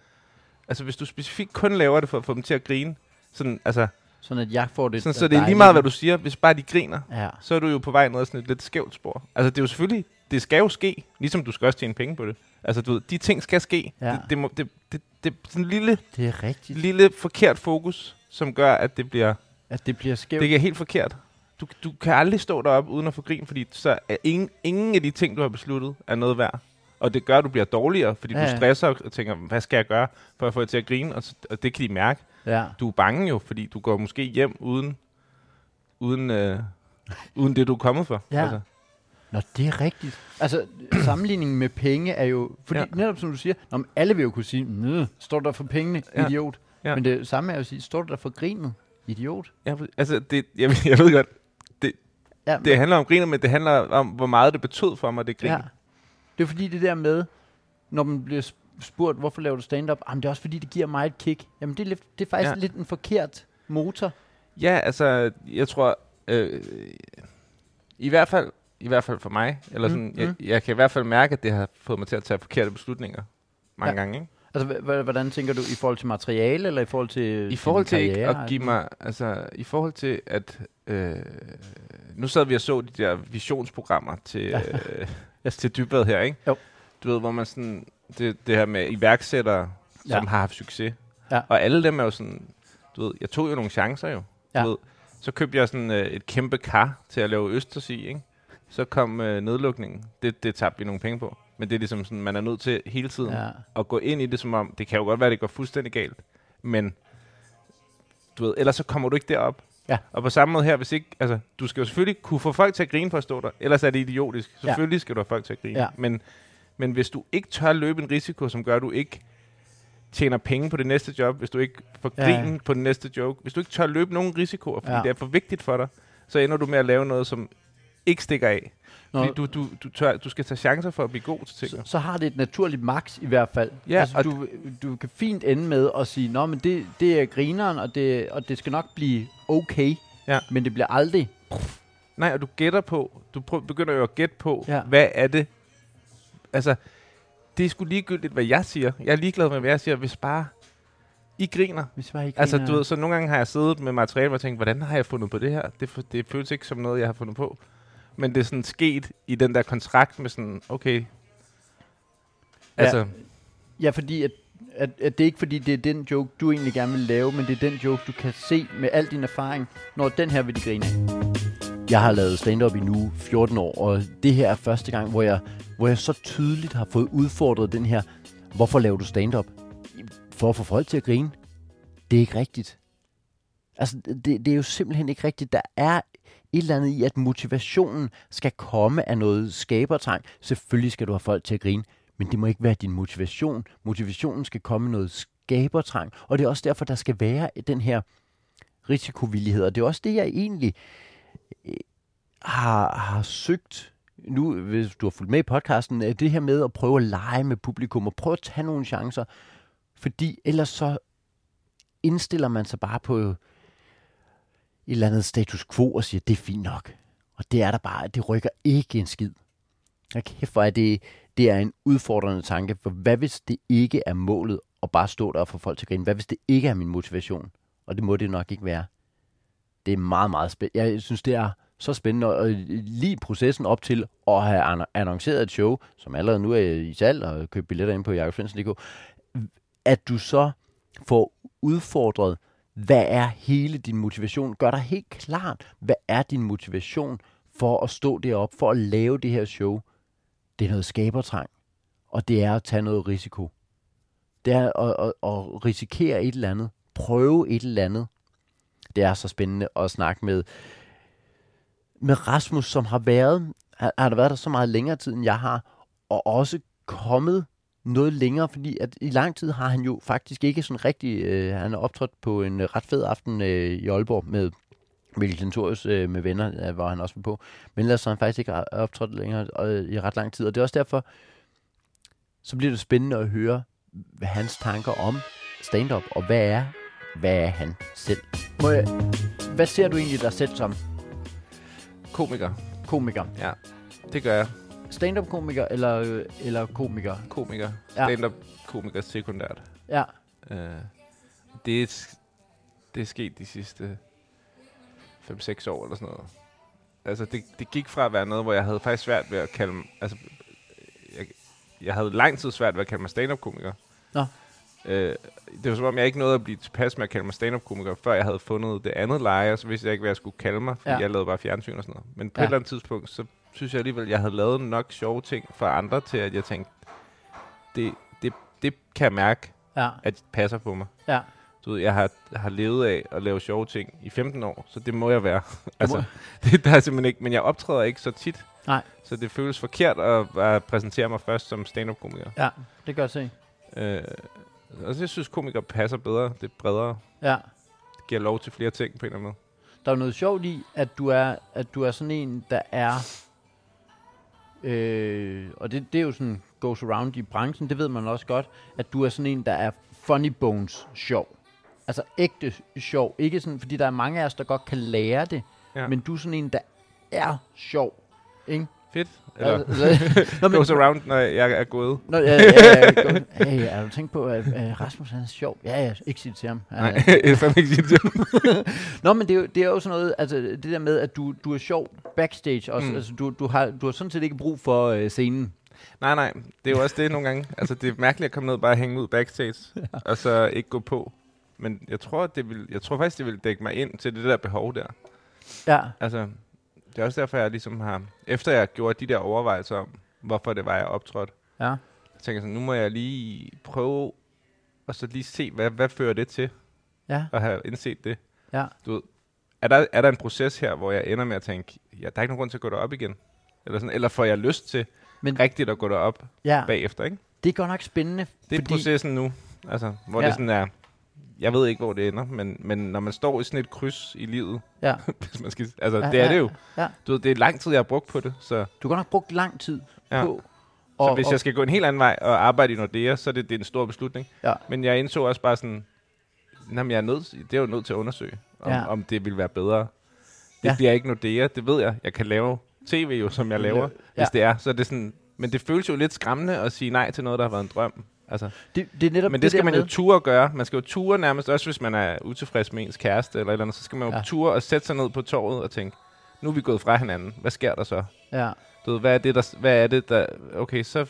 altså hvis du specifikt kun laver det for at få dem til at grine, sådan, altså, sådan at jeg får det sådan, så det er lige meget, hvad du siger. Hvis bare de griner, Ja, så er du jo på vej ned ad sådan et lidt skævt spor. Altså det er jo selvfølgelig, det skal jo ske, ligesom du skal også tjene penge på det. Altså du ved, de ting skal ske. Ja. Det, det, må, det, det, det er sådan en lille, det er rigtigt, lille forkert fokus, som gør, at det bliver, at det bliver skævt. det er helt forkert. Du, du kan aldrig stå deroppe uden at få grin, fordi så er ingen, ingen af de ting, du har besluttet, er noget værd. Og det gør, at du bliver dårligere, fordi Ja, du stresser og tænker, hvad skal jeg gøre for at få det til at grine? Og, og det kan de mærke. Ja. Du er bange jo, fordi du går måske hjem uden, uden, øh, uden det, du er kommet for. Ja. Altså. Nå, det er rigtigt. Altså, sammenligningen med penge er jo... Fordi ja. Netop som du siger, når alle vil jo kunne sige, står du der for pengene, ja. Idiot. Ja. Men det samme er jo at sige, står du der for grinet, idiot. Ja, altså, det, jeg, jeg ved godt, Ja, det handler om griner, men det handler om, hvor meget det betød for mig, det grin. ja. Det er fordi det der med, når man bliver sp- spurgt, hvorfor laver du stand-up? Jamen, det er også fordi, det giver mig et kick. Jamen, det er, lidt, det er faktisk ja. Lidt en forkert motor. ja, altså, jeg tror, øh, i hvert fald, i hvert fald for mig, eller Mm, sådan, mm, jeg, mm. jeg kan i hvert fald mærke, at det har fået mig til at tage forkerte beslutninger mange ja. gange, ikke? Altså, hvordan tænker du i forhold til materiale, eller i forhold til I forhold til din ikke karriere? at give mig, altså, i forhold til at, øh, nu sad vi og så de der visionsprogrammer til, øh, til dybvad her, ikke? Jo. Du ved, hvor man sådan, det, det her med iværksættere, Ja. som har haft succes. Ja. Og alle dem er jo sådan, du ved, jeg tog jo nogle chancer jo. Ja. Du ved, så købte jeg sådan øh, et kæmpe kar til at lave østers i, ikke? Så kom øh, nedlukningen. Det, det tabte vi nogle penge på. Men det er ligesom sådan, man er nødt til hele tiden Ja. at gå ind i det som om, det kan jo godt være, det går fuldstændig galt, men du ved, ellers så kommer du ikke derop. Ja. Og på samme måde her, hvis ikke, altså, du skal jo selvfølgelig kunne få folk til at grine på at stå der, ellers er det idiotisk. Ja. Selvfølgelig skal du have folk til at grine. Ja. Men, men hvis du ikke tør løbe en risiko, som gør, at du ikke tjener penge på det næste job, hvis du ikke får Ja. grin på den næste joke, hvis du ikke tør løbe nogen risikoer, fordi Ja. ja. det er for vigtigt for dig, så ender du med at lave noget, som ikke stikker af. Nå, Fordi du, du, du, tør, du skal tage chancer for at blive god til så, ting. så har det et naturligt max i hvert fald. Ja, altså, og- du, du kan fint ende med at sige, Nå, men det, det er grineren, og det, og det skal nok blive okay, Ja. men det bliver aldrig... Nej, og du gætter på, du prøv, begynder jo at gætte på, Ja. hvad er det? Altså, det er sgu ligegyldigt, hvad jeg siger. Jeg er ligeglad med, hvad jeg siger, hvis bare I griner. Hvis ikke Altså, griner- du ved, så nogle gange har jeg siddet med materiale, hvor jeg tænkt, hvordan har jeg fundet på det her? Det, det føles ikke som noget, jeg har fundet på. Men det er sådan sket i den der kontrakt med sådan, okay. Altså, Ja, fordi at, at, at det er ikke fordi, det er den joke, du egentlig gerne vil lave, men det er den joke, du kan se med al din erfaring, når den her vil de grine af. Jeg har lavet stand-up i nu 14 år, og det her er første gang, hvor jeg, hvor jeg så tydeligt har fået udfordret den her, hvorfor laver du stand-up? For at få folk til at grine. Det er ikke rigtigt. Altså, det, det er jo simpelthen ikke rigtigt. Der er et eller andet i, at motivationen skal komme af noget skabertrang. Selvfølgelig skal du have folk til at grine, men det må ikke være din motivation. Motivationen skal komme noget skabertrang, og det er også derfor, der skal være den her risikovillighed, og det er også det, jeg egentlig øh, har, har søgt nu, hvis du har fulgt med i podcasten, øh, det her med at prøve at lege med publikum og prøve at tage nogle chancer, fordi ellers så indstiller man sig bare på et eller andet status quo og siger, det er fint nok. Og det er der bare, det rykker ikke en skid. Jeg kæft, hvor er det, det er en udfordrende tanke, for hvad hvis det ikke er målet at bare stå der og få folk til at grine? Hvad hvis det ikke er min motivation? Og det må det nok ikke være. Det er meget, meget spændende. Jeg synes, det er så spændende, og lige processen op til at have annonceret et show, som allerede nu er i salg, og købe billetter ind på jakobsvendsen.dk, at du så får udfordret, hvad er hele din motivation? Gør dig helt klart, hvad er din motivation for at stå deroppe, for at lave det her show? Det er noget skabertrang, og det er at tage noget risiko. Det er at, at, at risikere et eller andet, prøve et eller andet. Det er så spændende at snakke med med Rasmus, som har været, han, han har været der så meget længere tid, end jeg har, og også kommet noget længere, fordi at i lang tid har han jo faktisk ikke sådan rigtig, øh, han har optrådt på en øh, ret fed aften øh, i Aalborg med Mikkel Klintorius øh, med venner, øh, hvor han også var på. Men ellers har han faktisk ikke optrådt længere øh, i ret lang tid, og det er også derfor, så bliver det spændende at høre hans tanker om stand-up, og hvad er, hvad er han selv? Må jeg, hvad ser du egentlig dig selv som Komiker. komiker? Ja, det gør jeg. Stand-up-komiker eller, øh, eller komiker? Komiker. Ja. Stand-up komiker sekundært. Ja, Øh, det, er, det er sket de sidste 5-6 år eller sådan noget. Altså, det, det gik fra at være noget, hvor jeg havde faktisk svært ved at kalde. Altså, jeg, jeg havde lang tid svært ved at kalde mig stand-up-komiker. Nå. Øh, det var som om, jeg ikke nåede at blive tilpas med at kalde mig stand-up-komiker, før jeg havde fundet det andet leje, og så vidste jeg ikke, hvad jeg skulle kalde mig, fordi ja. jeg lavede bare fjernsyn og sådan noget. Men på Ja. et eller andet tidspunkt, så synes jeg alligevel, jeg havde lavet nok sjove ting for andre til, at jeg tænkte, det, det, det kan jeg mærke, ja, at det passer på mig. ja. Du ved, jeg har, har levet af at lave sjove ting i 15 år, så det må jeg være. *laughs* må- altså, *laughs* det der er simpelthen ikke, men jeg optræder ikke så tit. Nej. Så det føles forkert at, at præsentere mig først som stand-up-komiker. Ja, det gør jeg se. Øh, og så jeg synes, komikere passer bedre. Det er bredere. Ja. Det giver lov til flere ting på en eller anden måde. Der er noget sjovt i, at du er, at du er sådan en, der er... Øh, og det, det er jo sådan goes around i branchen, det ved man også godt, at du er sådan en, der er funny bones sjov. Altså ægte sjov. Ikke sådan, fordi der er mange af os, der godt kan lære det, ja. Men du er sådan en, der er sjov. Ikke? Fedt. Eller Nå, men, *laughs* goes around, når jeg er gået. Nå, ja, ja, ja, godt. hey, har du tænkt på, at uh, Rasmus han er sjov? Ja, ja, ikke sige til ham. Han Nej, *laughs* jeg fandme ikke sige det. *laughs* Nå, men det er, jo, det er jo sådan noget, altså det der med, at du, du er sjov backstage også. Mm. Altså, du, du, har, du har sådan set ikke brug for øh, scenen. Nej, nej. Det er jo også det nogle gange. Altså, det er mærkeligt at komme ned og bare hænge ud backstage, ja. og så ikke gå på. Men jeg tror, det vil, jeg tror faktisk, det vil dække mig ind til det der behov der. Ja, Altså, det er også derfor, jeg ligesom har... Efter jeg gjorde de der overvejelser om, hvorfor det var, jeg optrådte, ja, så tænker jeg sådan, nu må jeg lige prøve, og så lige se, hvad, hvad fører det til, ja, at have indset det. ja. Du ved, er der, er der en proces her, hvor jeg ender med at tænke, ja, der er ikke nogen grund til at gå derop igen? Eller, sådan, eller får jeg lyst til Men- rigtigt at gå derop ja. bagefter, ikke? Det er godt nok spændende. Det er fordi, processen nu, altså, hvor ja. det sådan er, jeg ved ikke, hvor det ender, men, men når man står i sådan et kryds i livet, Ja. *laughs* hvis man skal, altså, Ja, det er ja, det jo. ja. Du ved, det er lang tid, jeg har brugt på det, så, Du har godt nok brugt lang tid Ja. på. så hvis jeg skal gå en helt anden vej og arbejde i Nordea, så er det, det er en stor beslutning. Ja. Men jeg indså også bare sådan, jamen, jeg er nødt, det er jo nødt til at undersøge, om, Ja. om det vil være bedre. Det Ja. bliver ikke Nordea, det ved jeg. Jeg kan lave tv jo, som jeg laver, ja. hvis det er. Så er det sådan, men det føles jo lidt skræmmende at sige nej til noget, der har været en drøm. Altså, det, det er netop men det skal der man jo ture at gøre. Man skal jo ture nærmest, også hvis man er utilfreds med ens kæreste eller eller andet, så skal man jo Ja. ture og sætte sig ned på torvet og tænke, nu er vi gået fra hinanden. Hvad sker der så? Ja, Du ved, hvad er det, der, hvad er det, der... Okay, så,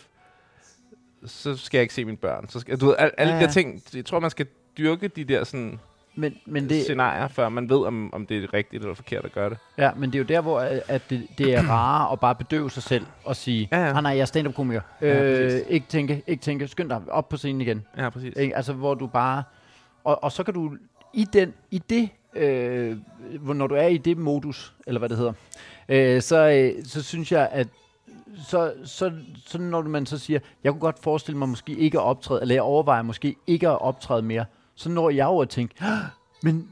så skal jeg ikke se mine børn. Så skal, du ved, al, alle ja, ja. de der ting, jeg tror, man skal dyrke de der sådan, men, men, det, scenarier, før man ved, om, om det er rigtigt eller forkert at gøre det. ja, men det er jo der, hvor øh, at det, det er rarere at bare bedøve sig selv og sige, Ja, ja. ah, nej, jeg er stand-up-komiker. Ja, øh, præcis. ikke tænke, ikke tænke, skynd dig op på scenen igen. Ja, præcis. Ikke? Altså, hvor du bare... Og, og så kan du i, den, i det, øh, når du er i det modus, eller hvad det hedder, øh, så, øh, så synes jeg, at så, så, så når man så siger, jeg kunne godt forestille mig måske ikke at optræde, eller jeg overvejer måske ikke at optræde mere, så når jeg over at tænke, "Ah, men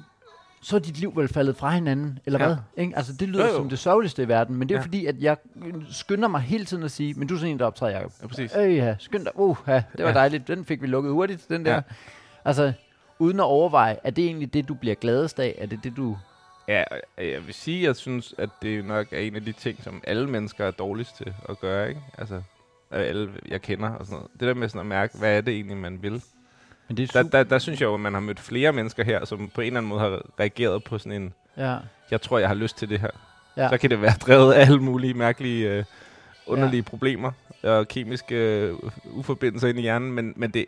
så er dit liv vel faldet fra hinanden, eller Ja. hvad? Ikke? Altså, det lyder Jo, jo. som det sørgeligste i verden, men det er ja. Fordi, at jeg skynder mig hele tiden at sige, men du er sådan en, der optræder, Jacob. Ja, præcis. Øh, ja, skynd dig. Uh, ja, det var Ja. dejligt. Den fik vi lukket hurtigt, den der. Ja. Altså, uden at overveje, er det egentlig det, du bliver gladest af? Er det det, du... Ja, jeg vil sige, at jeg synes, at det nok er en af de ting, som alle mennesker er dårligst til at gøre, ikke? Altså, alle, jeg kender og sådan noget. Det der med sådan at mærke, hvad er det egentlig, man vil? Men det er Der, der, der synes jeg jo, at man har mødt flere mennesker her, som på en eller anden måde har reageret på sådan en, Ja, jeg tror, jeg har lyst til det her. Ja. Så kan det være drevet af alle mulige mærkelige, øh, underlige ja. problemer og kemiske øh, uforbindelser ind i hjernen, men, men det,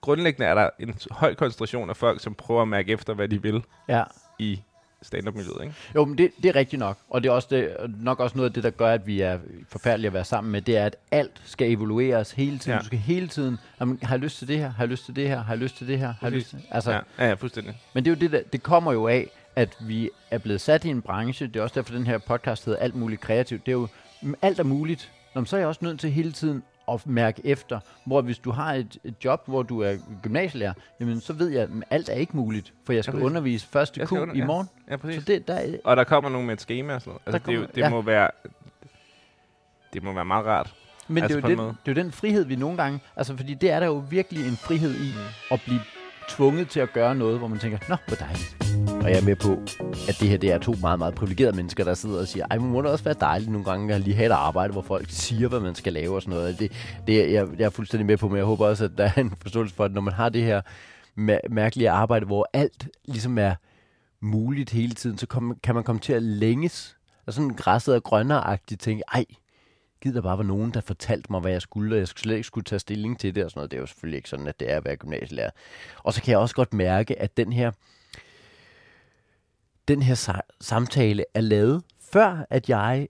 grundlæggende er der en høj koncentration af folk, som prøver at mærke efter, hvad de vil ja. i stand-up-miljøet, ikke? Jo, men det, det er rigtigt nok. Og det er også det, nok også noget af det, der gør, at vi er forfærdelige at være sammen med, det er, at alt skal evalueres hele tiden. Ja. Du skal hele tiden, jamen, har jeg lyst til det her? Har jeg lyst til det her? Har jeg lyst til det her? Har jeg lyst til... Altså, Ja, ja, ja, fuldstændig. Men det er jo det, der, det kommer jo af, at vi er blevet sat i en branche, det er også derfor, den her podcast hedder Alt Muligt Kreativt, det er jo, alt er muligt. Nå, så er jeg også nødt til hele tiden at mærke efter, hvor hvis du har et, et job, hvor du er gymnasielærer, jamen så ved jeg, at alt er ikke muligt, for jeg skal præcis. undervise første Q under- i ja. morgen. Ja, præcis. Så det, der er, Og der kommer nogen med et schema og sådan noget. Altså, det, er kommer- det ja. må være... Det må være meget rart. Men Altså det, er en jo den, det er jo den frihed, vi nogle gange... Altså, fordi det er der jo virkelig en frihed i Mm. at blive tvunget til at gøre noget, hvor man tænker, nå, hvor dejligt. Og jeg er med på, at det her det er to meget, meget privilegerede mennesker, der sidder og siger, ej, men må det også være dejligt nogle gange at lige have et arbejde, hvor folk siger, hvad man skal lave og sådan noget. Det, det jeg, jeg er fuldstændig med på, men jeg håber også, at der er en forståelse for, at når man har det her mær- mærkelige arbejde, hvor alt ligesom er muligt hele tiden, så kom, kan man komme til at længes. Og sådan græsset og grønnereagtigt tænke, ej, gider der bare var nogen, der fortalte mig, hvad jeg skulle, og jeg skulle slet ikke skulle tage stilling til det og sådan noget. Det er jo selvfølgelig ikke sådan, at det er at være gymnasielærer. Og så kan jeg også godt mærke, at den her, den her sa- samtale er lavet, før at jeg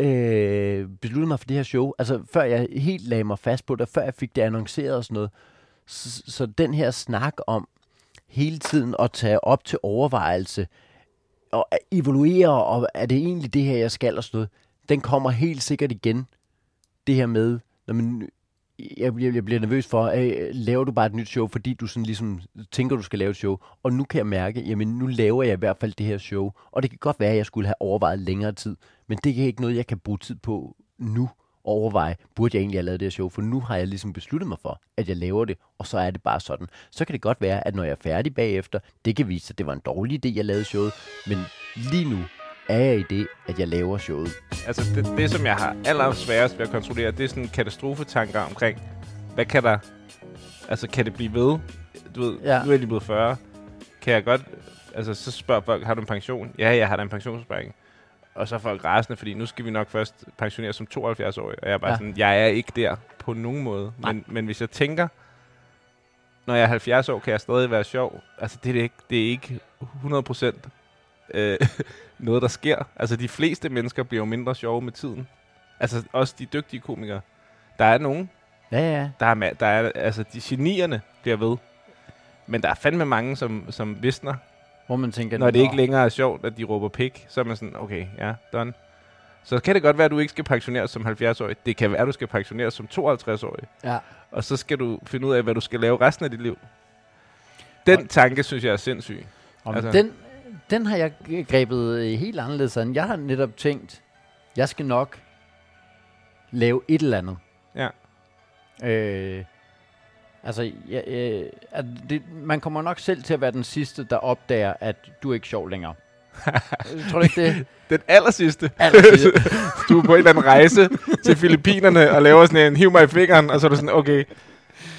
øh, besluttede mig for det her show. Altså før jeg helt lagde mig fast på det, før jeg fik det annonceret og sådan noget. Så, så den her snak om hele tiden at tage op til overvejelse, og evaluere, og er det egentlig det her, jeg skal og sådan noget, den kommer helt sikkert igen. Det her med, når man, jeg, jeg, jeg bliver nervøs for, at øh, laver du bare et nyt show, fordi du sådan ligesom tænker, du skal lave et show. Og nu kan jeg mærke, jamen nu laver jeg i hvert fald det her show. Og det kan godt være, at jeg skulle have overvejet længere tid. Men det er ikke noget, jeg kan bruge tid på nu og overveje, burde jeg egentlig have lavet det her show? For nu har jeg ligesom besluttet mig for, at jeg laver det, og så er det bare sådan. Så kan det godt være, at når jeg er færdig bagefter, det kan vise sig, at det var en dårlig idé, jeg lavede showet. Men lige nu er jeg i det, at jeg laver showet. Altså, det, det som jeg har allersværest ved at kontrollere, det er sådan katastrofetanker omkring, hvad kan der... Altså, kan det blive ved? Du ved, Ja. nu er jeg lige blevet 40. Kan jeg godt... Altså, så spørger folk, har du en pension? Ja, jeg har da en pensionsopsparing. Og så er folk rasende, fordi nu skal vi nok først pensionere som 72-årig. Og jeg er bare Ja. sådan, jeg er ikke der på nogen måde. Men, men hvis jeg tænker, når jeg er 70 år, kan jeg stadig være sjov. Altså, det er, ikke, det er ikke 100 procent øh, *laughs* noget, der sker. Altså, de fleste mennesker bliver jo mindre sjove med tiden. Altså, også de dygtige komikere. Der er nogen, Ja, ja. der er, der er altså, de genierne bliver ved. Men der er fandme mange, som, som visner, Hvor man tænker, når det "Nå, ikke længere er sjovt, at de råber pik. Så er man sådan, okay, ja, done. Så kan det godt være, at du ikke skal pensioneres som 70-årig. Det kan være, at du skal pensioneres som 52-årig. Ja. Og så skal du finde ud af, hvad du skal lave resten af dit liv. Den tanke, synes jeg er sindssyg. Og Altså- den, den har jeg grebet øh, helt anderledes an. Jeg har netop tænkt, jeg skal nok lave et eller andet. Ja. Øh, altså, jeg, øh, at det, man kommer nok selv til at være den sidste, der opdager, at du er ikke sjov længere. *laughs* Tror du ikke det? Den aller sidste. *laughs* Du er på en eller anden rejse til Filippinerne og laver sådan en hiv mig i fingeren, og så er du sådan, okay,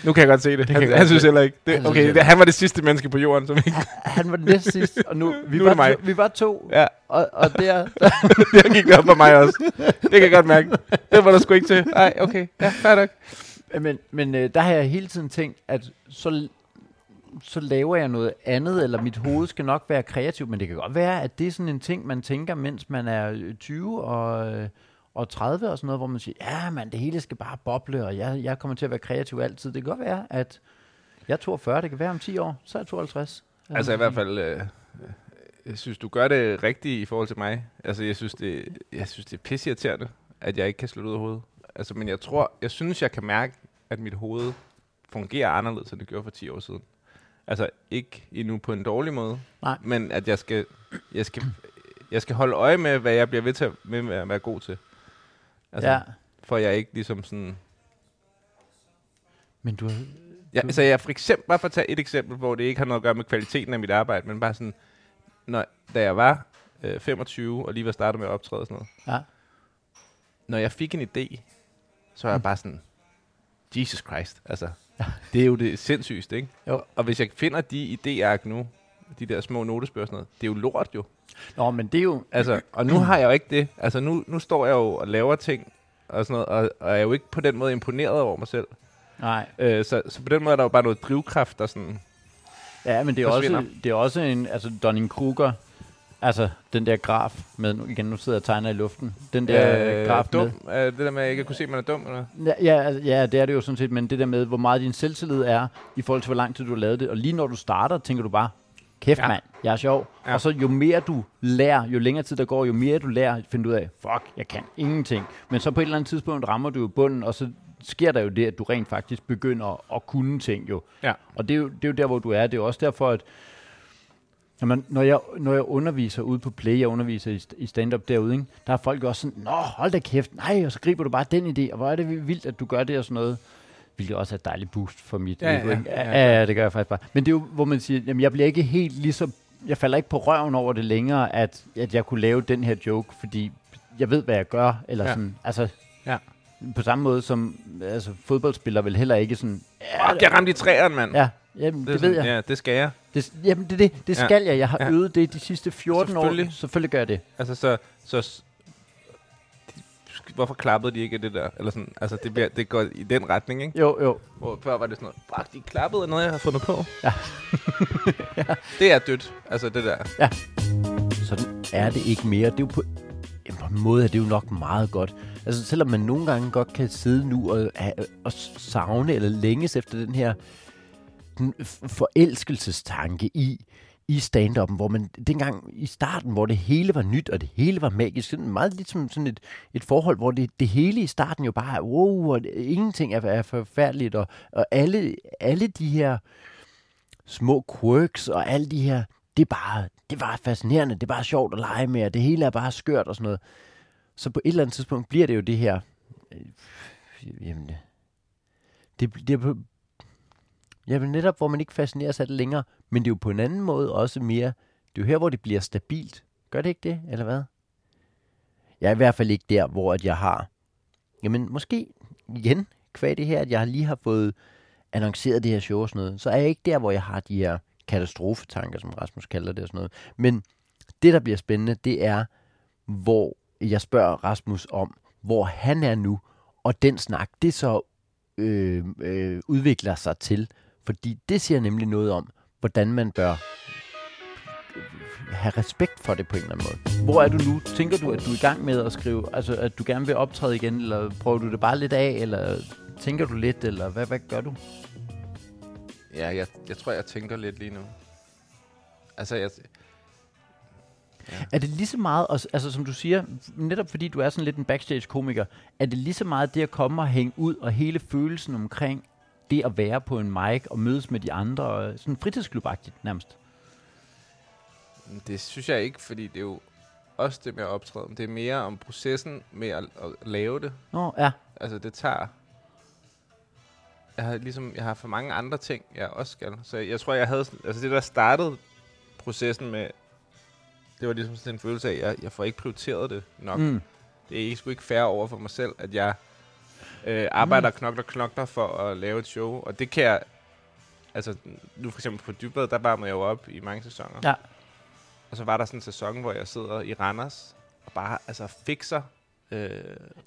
nu kan jeg godt se det. kan Han, jeg han, synes heller ikke. Han Det, okay, det, han var det sidste menneske på jorden, som ikke... Han var den næste sidste, og nu, vi, Nu er var, det mig. To, vi var to. Ja, Og, og der, *laughs* der gik det op for mig også. Det kan jeg godt mærke. Det var der sgu ikke til. Nej, okay. Ja, fair nok. Men, men øh, der har jeg hele tiden tænkt, at så, så laver jeg noget andet, eller mit hoved skal nok være kreativt, men det kan godt være, at det er sådan en ting, man tænker, mens man er øh, 20 og, øh, og 30 og sådan noget, hvor man siger, ja, man, det hele skal bare boble, og jeg, jeg kommer til at være kreativ altid. Det kan godt være, at jeg er 42, det kan være om 10 år, så er jeg 52. Altså i hvert fald, øh, jeg synes, du gør det rigtigt i forhold til mig. Altså jeg synes, det, jeg synes, det er pisseirriterende, at jeg ikke kan slutte ud af hovedet. Altså, men jeg tror, jeg synes, jeg kan mærke, at mit hoved fungerer anderledes, end det gjorde for 10 år siden. Altså ikke endnu på en dårlig måde, Nej. men at jeg skal, jeg skal, jeg skal holde øje med, hvad jeg bliver ved til at være god til. Altså, ja, For jeg ikke ligesom sådan... men du har... Ja, altså jeg for eksempel, bare for at tage et eksempel, hvor det ikke har noget at gøre med kvaliteten af mit arbejde, men bare sådan, når, da jeg var øh, 25 og lige var startet med at optræde og sådan noget, Ja. når jeg fik en idé, så var jeg Mm. bare sådan, Jesus Christ, altså, det er jo det sindssygste, ikke? Jo. Og hvis jeg finder de idéark nu, de der små notesbøger og sådan noget, det er jo lort jo. Nå, men det er jo... Altså, og nu har jeg jo ikke det. Altså, nu, nu står jeg jo og laver ting og sådan noget, og, og er jo ikke på den måde imponeret over mig selv. Nej, Øh, så, så på den måde er der jo bare noget drivkraft, der sådan... Ja, men det er, forsvinder. også, det er også en, altså Donning-Kruger, altså den der graf med, nu, igen nu sidder jeg og tegner i luften, den der øh, graf dum. Øh, det der med, at jeg ikke kunne se, at man er dum, eller? med, ja, ja, altså, ja, det er det jo sådan set, men det der med, hvor meget din selvtillid er, i forhold til, hvor lang tid du har lavet det, og lige når du starter, tænker du bare, kæft Ja. mand, jeg er sjov. Ja. Og så jo mere du lærer, jo længere tid der går, jo mere du lærer, finder du ud af, fuck, jeg kan ingenting. Men så på et eller andet tidspunkt rammer du jo bunden, og så sker der jo det, at du rent faktisk begynder at kunne ting jo. Ja. Og det er, jo, det er jo der, hvor du er. Det er jo også derfor, at Jamen, når, jeg, når jeg underviser ude på Play, jeg underviser i, i stand-up derude, ikke? der er folk også sådan, Nå, hold da kæft, nej, og så griber du bare den idé, og hvor er det vildt, at du gør det og sådan noget. Hvilket også er et dejligt boost for mit Ja, ego, ja, ja, ja, ja, det gør jeg faktisk bare. Men det er jo, hvor man siger, jamen, jeg bliver ikke helt lige så, jeg falder ikke på røven over det længere, at, at jeg kunne lave den her joke, fordi jeg ved, hvad jeg gør, eller Ja. sådan, altså, Ja. på samme måde som, altså, fodboldspillere vil heller ikke sådan, Fuck, jeg ramte i træerne, mand. ja, jamen, det, det ved sådan, jeg. Ja, det skal jeg. Det, jamen, det, det, det Ja. skal jeg. Jeg har Ja. øvet det de sidste 14 år. Selvfølgelig. Selvfølgelig gør jeg det. Altså, så... så Hvorfor klappede de ikke det der? Eller sådan, altså, det, bliver, det går i den retning, ikke? Jo, jo. Hvor før var det sådan noget, fuck, de klappede noget, jeg har fundet på. *laughs* Ja. Det er dødt, altså det der. Sådan er det ikke mere. Det er jo på, jamen, på en måde er det jo nok meget godt. Altså selvom man nogle gange godt kan sidde nu og, og savne eller længes efter den her den forelskelsestanke i, i stand-up'en, hvor man dengang i starten, hvor det hele var nyt, og det hele var magisk, sådan meget lidt som sådan et, et forhold, hvor det, det hele i starten jo bare er, wow, og det, ingenting er, er forfærdeligt, og, og alle, alle de her små quirks og alle de her, det er bare, det er bare fascinerende, det er bare sjovt at lege med, og det hele er bare skørt og sådan noget. Så på et eller andet tidspunkt bliver det jo det her, øh, jamen, det, det Ja, men netop, hvor man ikke fascineres af det længere, men det er jo på en anden måde også mere, det er jo her, hvor det bliver stabilt. Gør det ikke det, eller hvad? Jeg er i hvert fald ikke der, hvor at jeg har, jamen måske igen, kvad det her, at jeg lige har fået annonceret det her show og sådan noget, så er jeg ikke der, hvor jeg har de her katastrofetanker, som Rasmus kalder det og sådan noget. Men det, der bliver spændende, det er, hvor jeg spørger Rasmus om, hvor han er nu, og den snak, det så øh, øh, udvikler sig til. Fordi det siger nemlig noget om, hvordan man bør have respekt for det på en eller anden måde. Hvor er du nu? Tænker du, at du er i gang med at skrive, altså at du gerne vil optræde igen, eller prøver du det bare lidt af, eller tænker du lidt, eller hvad, hvad gør du? Ja, jeg, jeg tror, jeg tænker lidt lige nu. Altså, jeg, Er det lige så meget, altså som du siger, netop fordi du er sådan lidt en backstage-komiker, er det lige så meget det at komme og hænge ud, og hele følelsen omkring det at være på en mic og mødes med de andre, og sådan fritidsklubagtigt nærmest? det synes jeg ikke, fordi det er jo også det med at optræde. Det er mere om processen med at, at lave det. Nå, ja. Altså, det tager... Jeg har ligesom, jeg har for mange andre ting, jeg også skal. Så jeg tror, jeg havde... Altså, det der startede processen med... Det var ligesom sådan en følelse af, at jeg, jeg får ikke prioriteret det nok. Mm. Det er ikke, sgu ikke fair over for mig selv, at jeg øh, arbejder mm. knokler knokler for at lave et show. Og det kan jeg... Altså, nu for eksempel på Dybvad, der varmede jeg jo op i mange sæsoner. Ja. Og så var der sådan en sæson, hvor jeg sidder i Randers og bare altså fikser øh,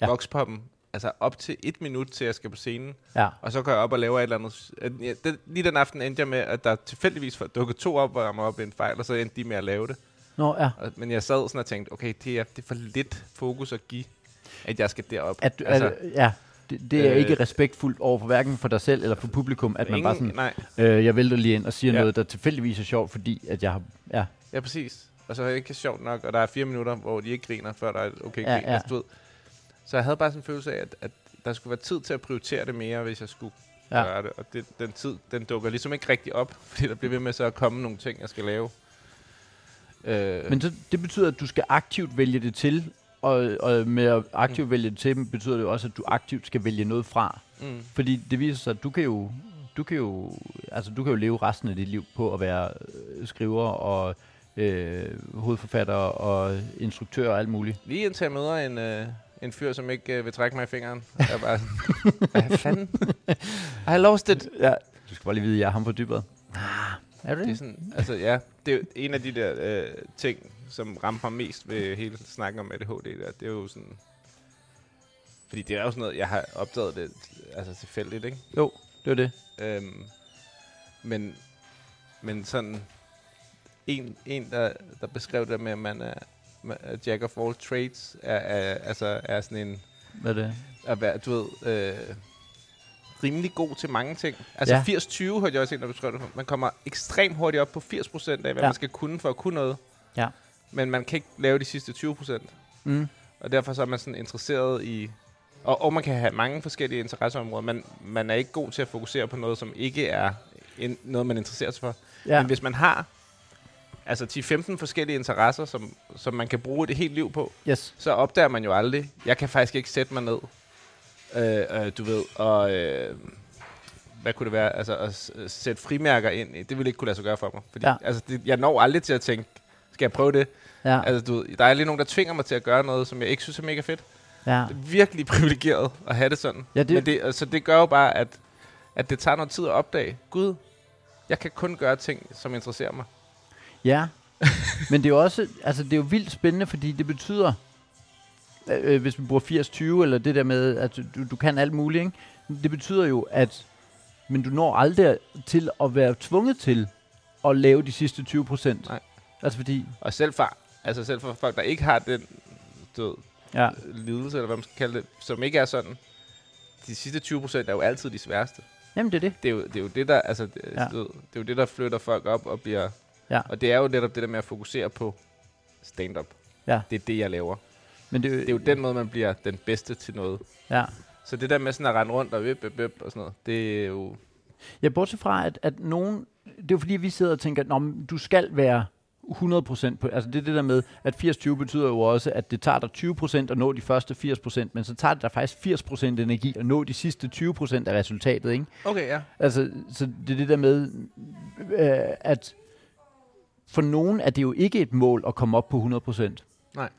Ja. vokspoppen. Altså op til et minut, til jeg skal på scenen. Ja. Og så går jeg op og laver et eller andet. Øh, Ja, det, lige den aften endte jeg med, at der tilfældigvis dukket to op, hvor jeg op i en fejl, og så endte de med at lave det. Nå, ja. Og, men jeg sad sådan og tænkte, okay, det er, det er for lidt fokus at give, at jeg skal derop. At, altså, altså, at, ja. Det, det er øh, ikke respektfuldt over for hverken for dig selv eller for publikum, at man bare sådan, nej, øh, jeg vælter lige ind og siger Ja. noget, der tilfældigvis er sjovt, fordi at jeg har, ja, ja, præcis. Og så er det ikke sjovt nok, og der er fire minutter, hvor de ikke griner, før der er okay Ja, grin. ja. Altså, du ved. Så jeg havde bare sådan en følelse af, at, at der skulle være tid til at prioritere det mere, hvis jeg skulle ja. gøre det. Og det, den tid, den dukker ligesom ikke rigtig op, *laughs* fordi der bliver ved med så at komme nogle ting, jeg skal lave. Øh, Men så, det betyder, at du skal aktivt vælge det til, og, og med at aktivt vælge det til, betyder det også, at du aktivt skal vælge noget fra. mm, Fordi det viser sig, at du kan jo, du kan jo, altså du kan jo leve resten af dit liv på at være øh, skriver og øh, hovedforfatter og instruktør og alt muligt. lige indtil jeg møder en, øh, en fyr, som ikke øh, vil trække mig i fingeren. Jeg er bare *laughs* hvad fanden? I lost it. Ja. Du skal bare lige vide, at jeg er ham på dybet. Ah, er du Det er det? sådan, altså ja, det er en af de der øh, ting, som rammer mig mest ved hele snakken om ADHD der. Det er jo sådan, fordi det er jo sådan noget, jeg har opdaget det altså tilfældigt, ikke? Jo, det er det. Øhm, men, men sådan, en, en der, der beskrev det med, at man er, jack of all trades, er, er, altså er sådan en, Hvad er det? at være, du ved, øh, rimelig god til mange ting. Altså Ja. ja. 80-20 hørte jeg også en, der beskrev det. Man kommer ekstremt hurtigt op på 80% af, hvad ja. man skal kunne for at kunne noget. Ja. Men man kan ikke lave de sidste 20%. Mm. Og derfor så er man sådan interesseret i... Og, og man kan have mange forskellige interesseområder, men man er ikke god til at fokusere på noget, som ikke er en, noget, man interesserer sig for. Ja. Men hvis man har altså 10-15 forskellige interesser, som, som man kan bruge det helt liv på, Yes. så opdager man jo aldrig, jeg kan faktisk ikke sætte mig ned, øh, øh, du ved, og øh, hvad kunne det være, altså at sætte frimærker ind, det ville ikke kunne lade sig gøre for mig. Fordi, ja. altså, det, jeg når aldrig til at tænke, skal jeg prøve det? Ja. Altså, du der er lige nogen, der tvinger mig til at gøre noget, som jeg ikke synes er mega fedt. ja. Det er virkelig *laughs* privilegeret at have det sådan. Ja, det- Men det, altså, det gør jo bare, at, at det tager noget tid at opdage, gud, jeg kan kun gøre ting, som interesserer mig. Ja, *laughs* men det er jo også, altså det er jo vildt spændende, fordi det betyder, øh, øh, hvis vi bruger 80-20, eller det der med, at du, du kan alt muligt, ikke? det betyder jo, at men du når aldrig til at være tvunget til at lave de sidste 20 procent. Altså fordi, Og selv for, altså selv for folk, der ikke har den ved, ja, lidelse, eller hvad man skal kalde det, som ikke er sådan, de sidste 20 procent er jo altid de sværeste. jamen det er det. Det er jo det, er jo det der, altså, det, Ja. det er jo det, der flytter folk op og bliver... Ja. Og det er jo netop det der med at fokusere på stand-up. Ja. Det er det, jeg laver. Men det, Det er jo den måde, man bliver den bedste til noget. Ja. Så det der med sådan at rende rundt og vip, vip, vip og sådan noget, det er jo... Ja, bortset fra, at, at nogen... Det er jo fordi, vi sidder og tænker, at du skal være 100 procent på... Altså det er det der med, at 80-20 betyder jo også, at det tager dig 20 procent at nå de første 80 procent, men så tager det dig faktisk 80 procent energi at nå de sidste 20 procent af resultatet, ikke? Okay, ja. Altså, så det er det der med, øh, at for nogen er det jo ikke et mål at komme op på 100 procent. Nej.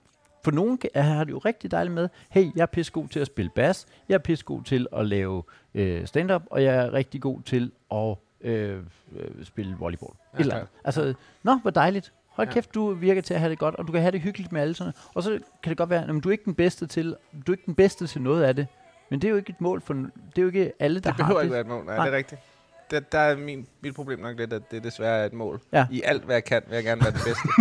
For nogen kan- har det jo rigtig dejligt med, hey, jeg er pissegod til at spille bas, jeg er pissegod til at lave øh, stand-up, og jeg er rigtig god til at øh, øh, spille volleyball. Ja, Eller, altså, nå, hvor dejligt. Hold Ja. kæft, du virker til at have det godt, og du kan have det hyggeligt med alle sådan Og så kan det godt være, at du er ikke den bedste til, du er ikke den bedste til noget af det. Men det er jo ikke et mål for, det er jo ikke alle, der Det behøver har ikke det. være et mål. Nej, Nej. det er rigtigt. Det, der er min, mit problem nok lidt, at det desværre er et mål. Ja. I alt, hvad jeg kan, vil jeg gerne være det bedste. *laughs*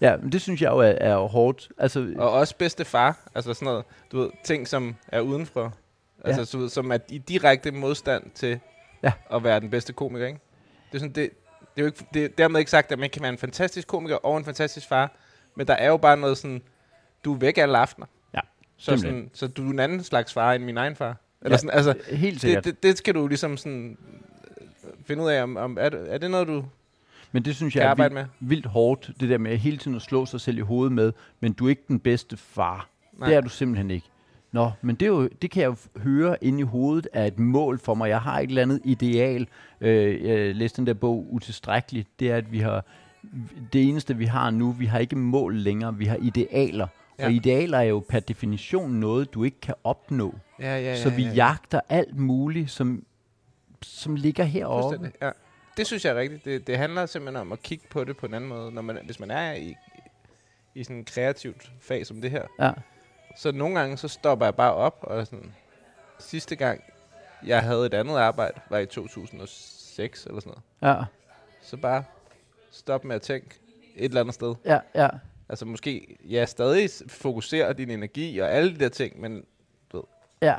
Ja, men det synes jeg jo er, er hårdt. Altså, og også bedste far. Altså sådan noget, du ved, ting, som er udenfor. Altså, du ved, som er i direkte modstand til Ja. at være den bedste komiker, ikke? Det er sådan, det, det er jo ikke, det er dermed ikke sagt, at man kan være en fantastisk komiker og en fantastisk far. Men der er jo bare noget sådan, du er væk alle aftener. Ja, Så, simpelthen. sådan, så du er en anden slags far end min egen far. Eller Ja, sådan, altså, helt sikkert. det, det, det, skal du ligesom sådan øh, finde ud af, om, om er, det, er det noget, du men det synes jeg er vildt, med? vildt hårdt, det der med hele tiden at slå sig selv i hovedet med, men du er ikke den bedste far. Nej. Det er du simpelthen ikke. Nå, men det, er jo, det kan jeg jo høre inde i hovedet er et mål for mig. Jeg har et eller andet ideal. Øh, jeg læste den der bog Utilstrækkeligt. Det er, at vi har det eneste, vi har nu, vi har ikke mål længere, vi har idealer. Ja. Og idealer er jo per definition noget, du ikke kan opnå. Ja, ja, ja. Så vi ja, ja. jagter alt muligt, som, som ligger heroppe. Ja. Det synes jeg er rigtigt. Det, det handler simpelthen om at kigge på det på en anden måde. Når man, hvis man er i, i sådan en kreativt fag som det her, Ja. Så nogle gange så stopper jeg bare op, og sådan, sidste gang jeg havde et andet arbejde, var i 2006 eller sådan noget. Ja, Så bare stop med at tænke et eller andet sted. ja, ja. Altså måske, ja, stadig s- fokusere din energi og alle de der ting, men ja.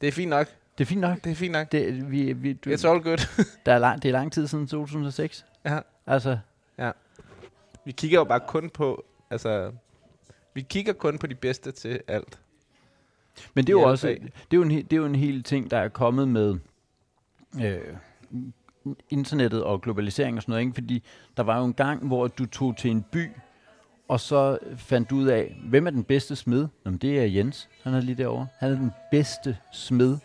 det er fint nok. Det er fint nok. Det er fint nok. Det, vi, vi, du, It's all good. *laughs* der er lang, det er lang tid siden 2006. ja. Altså, Vi kigger jo bare kun på, altså, vi kigger kun på de bedste til alt. men det er, jo også, det, er jo en, det er jo en hel ting, der er kommet med øh, internettet og globalisering og sådan noget. Ikke? Fordi der var jo en gang, hvor du tog til en by, og så fandt du ud af, hvem er den bedste smed? Nå, men det er Jens. Han er lige derovre. Han er den bedste smed.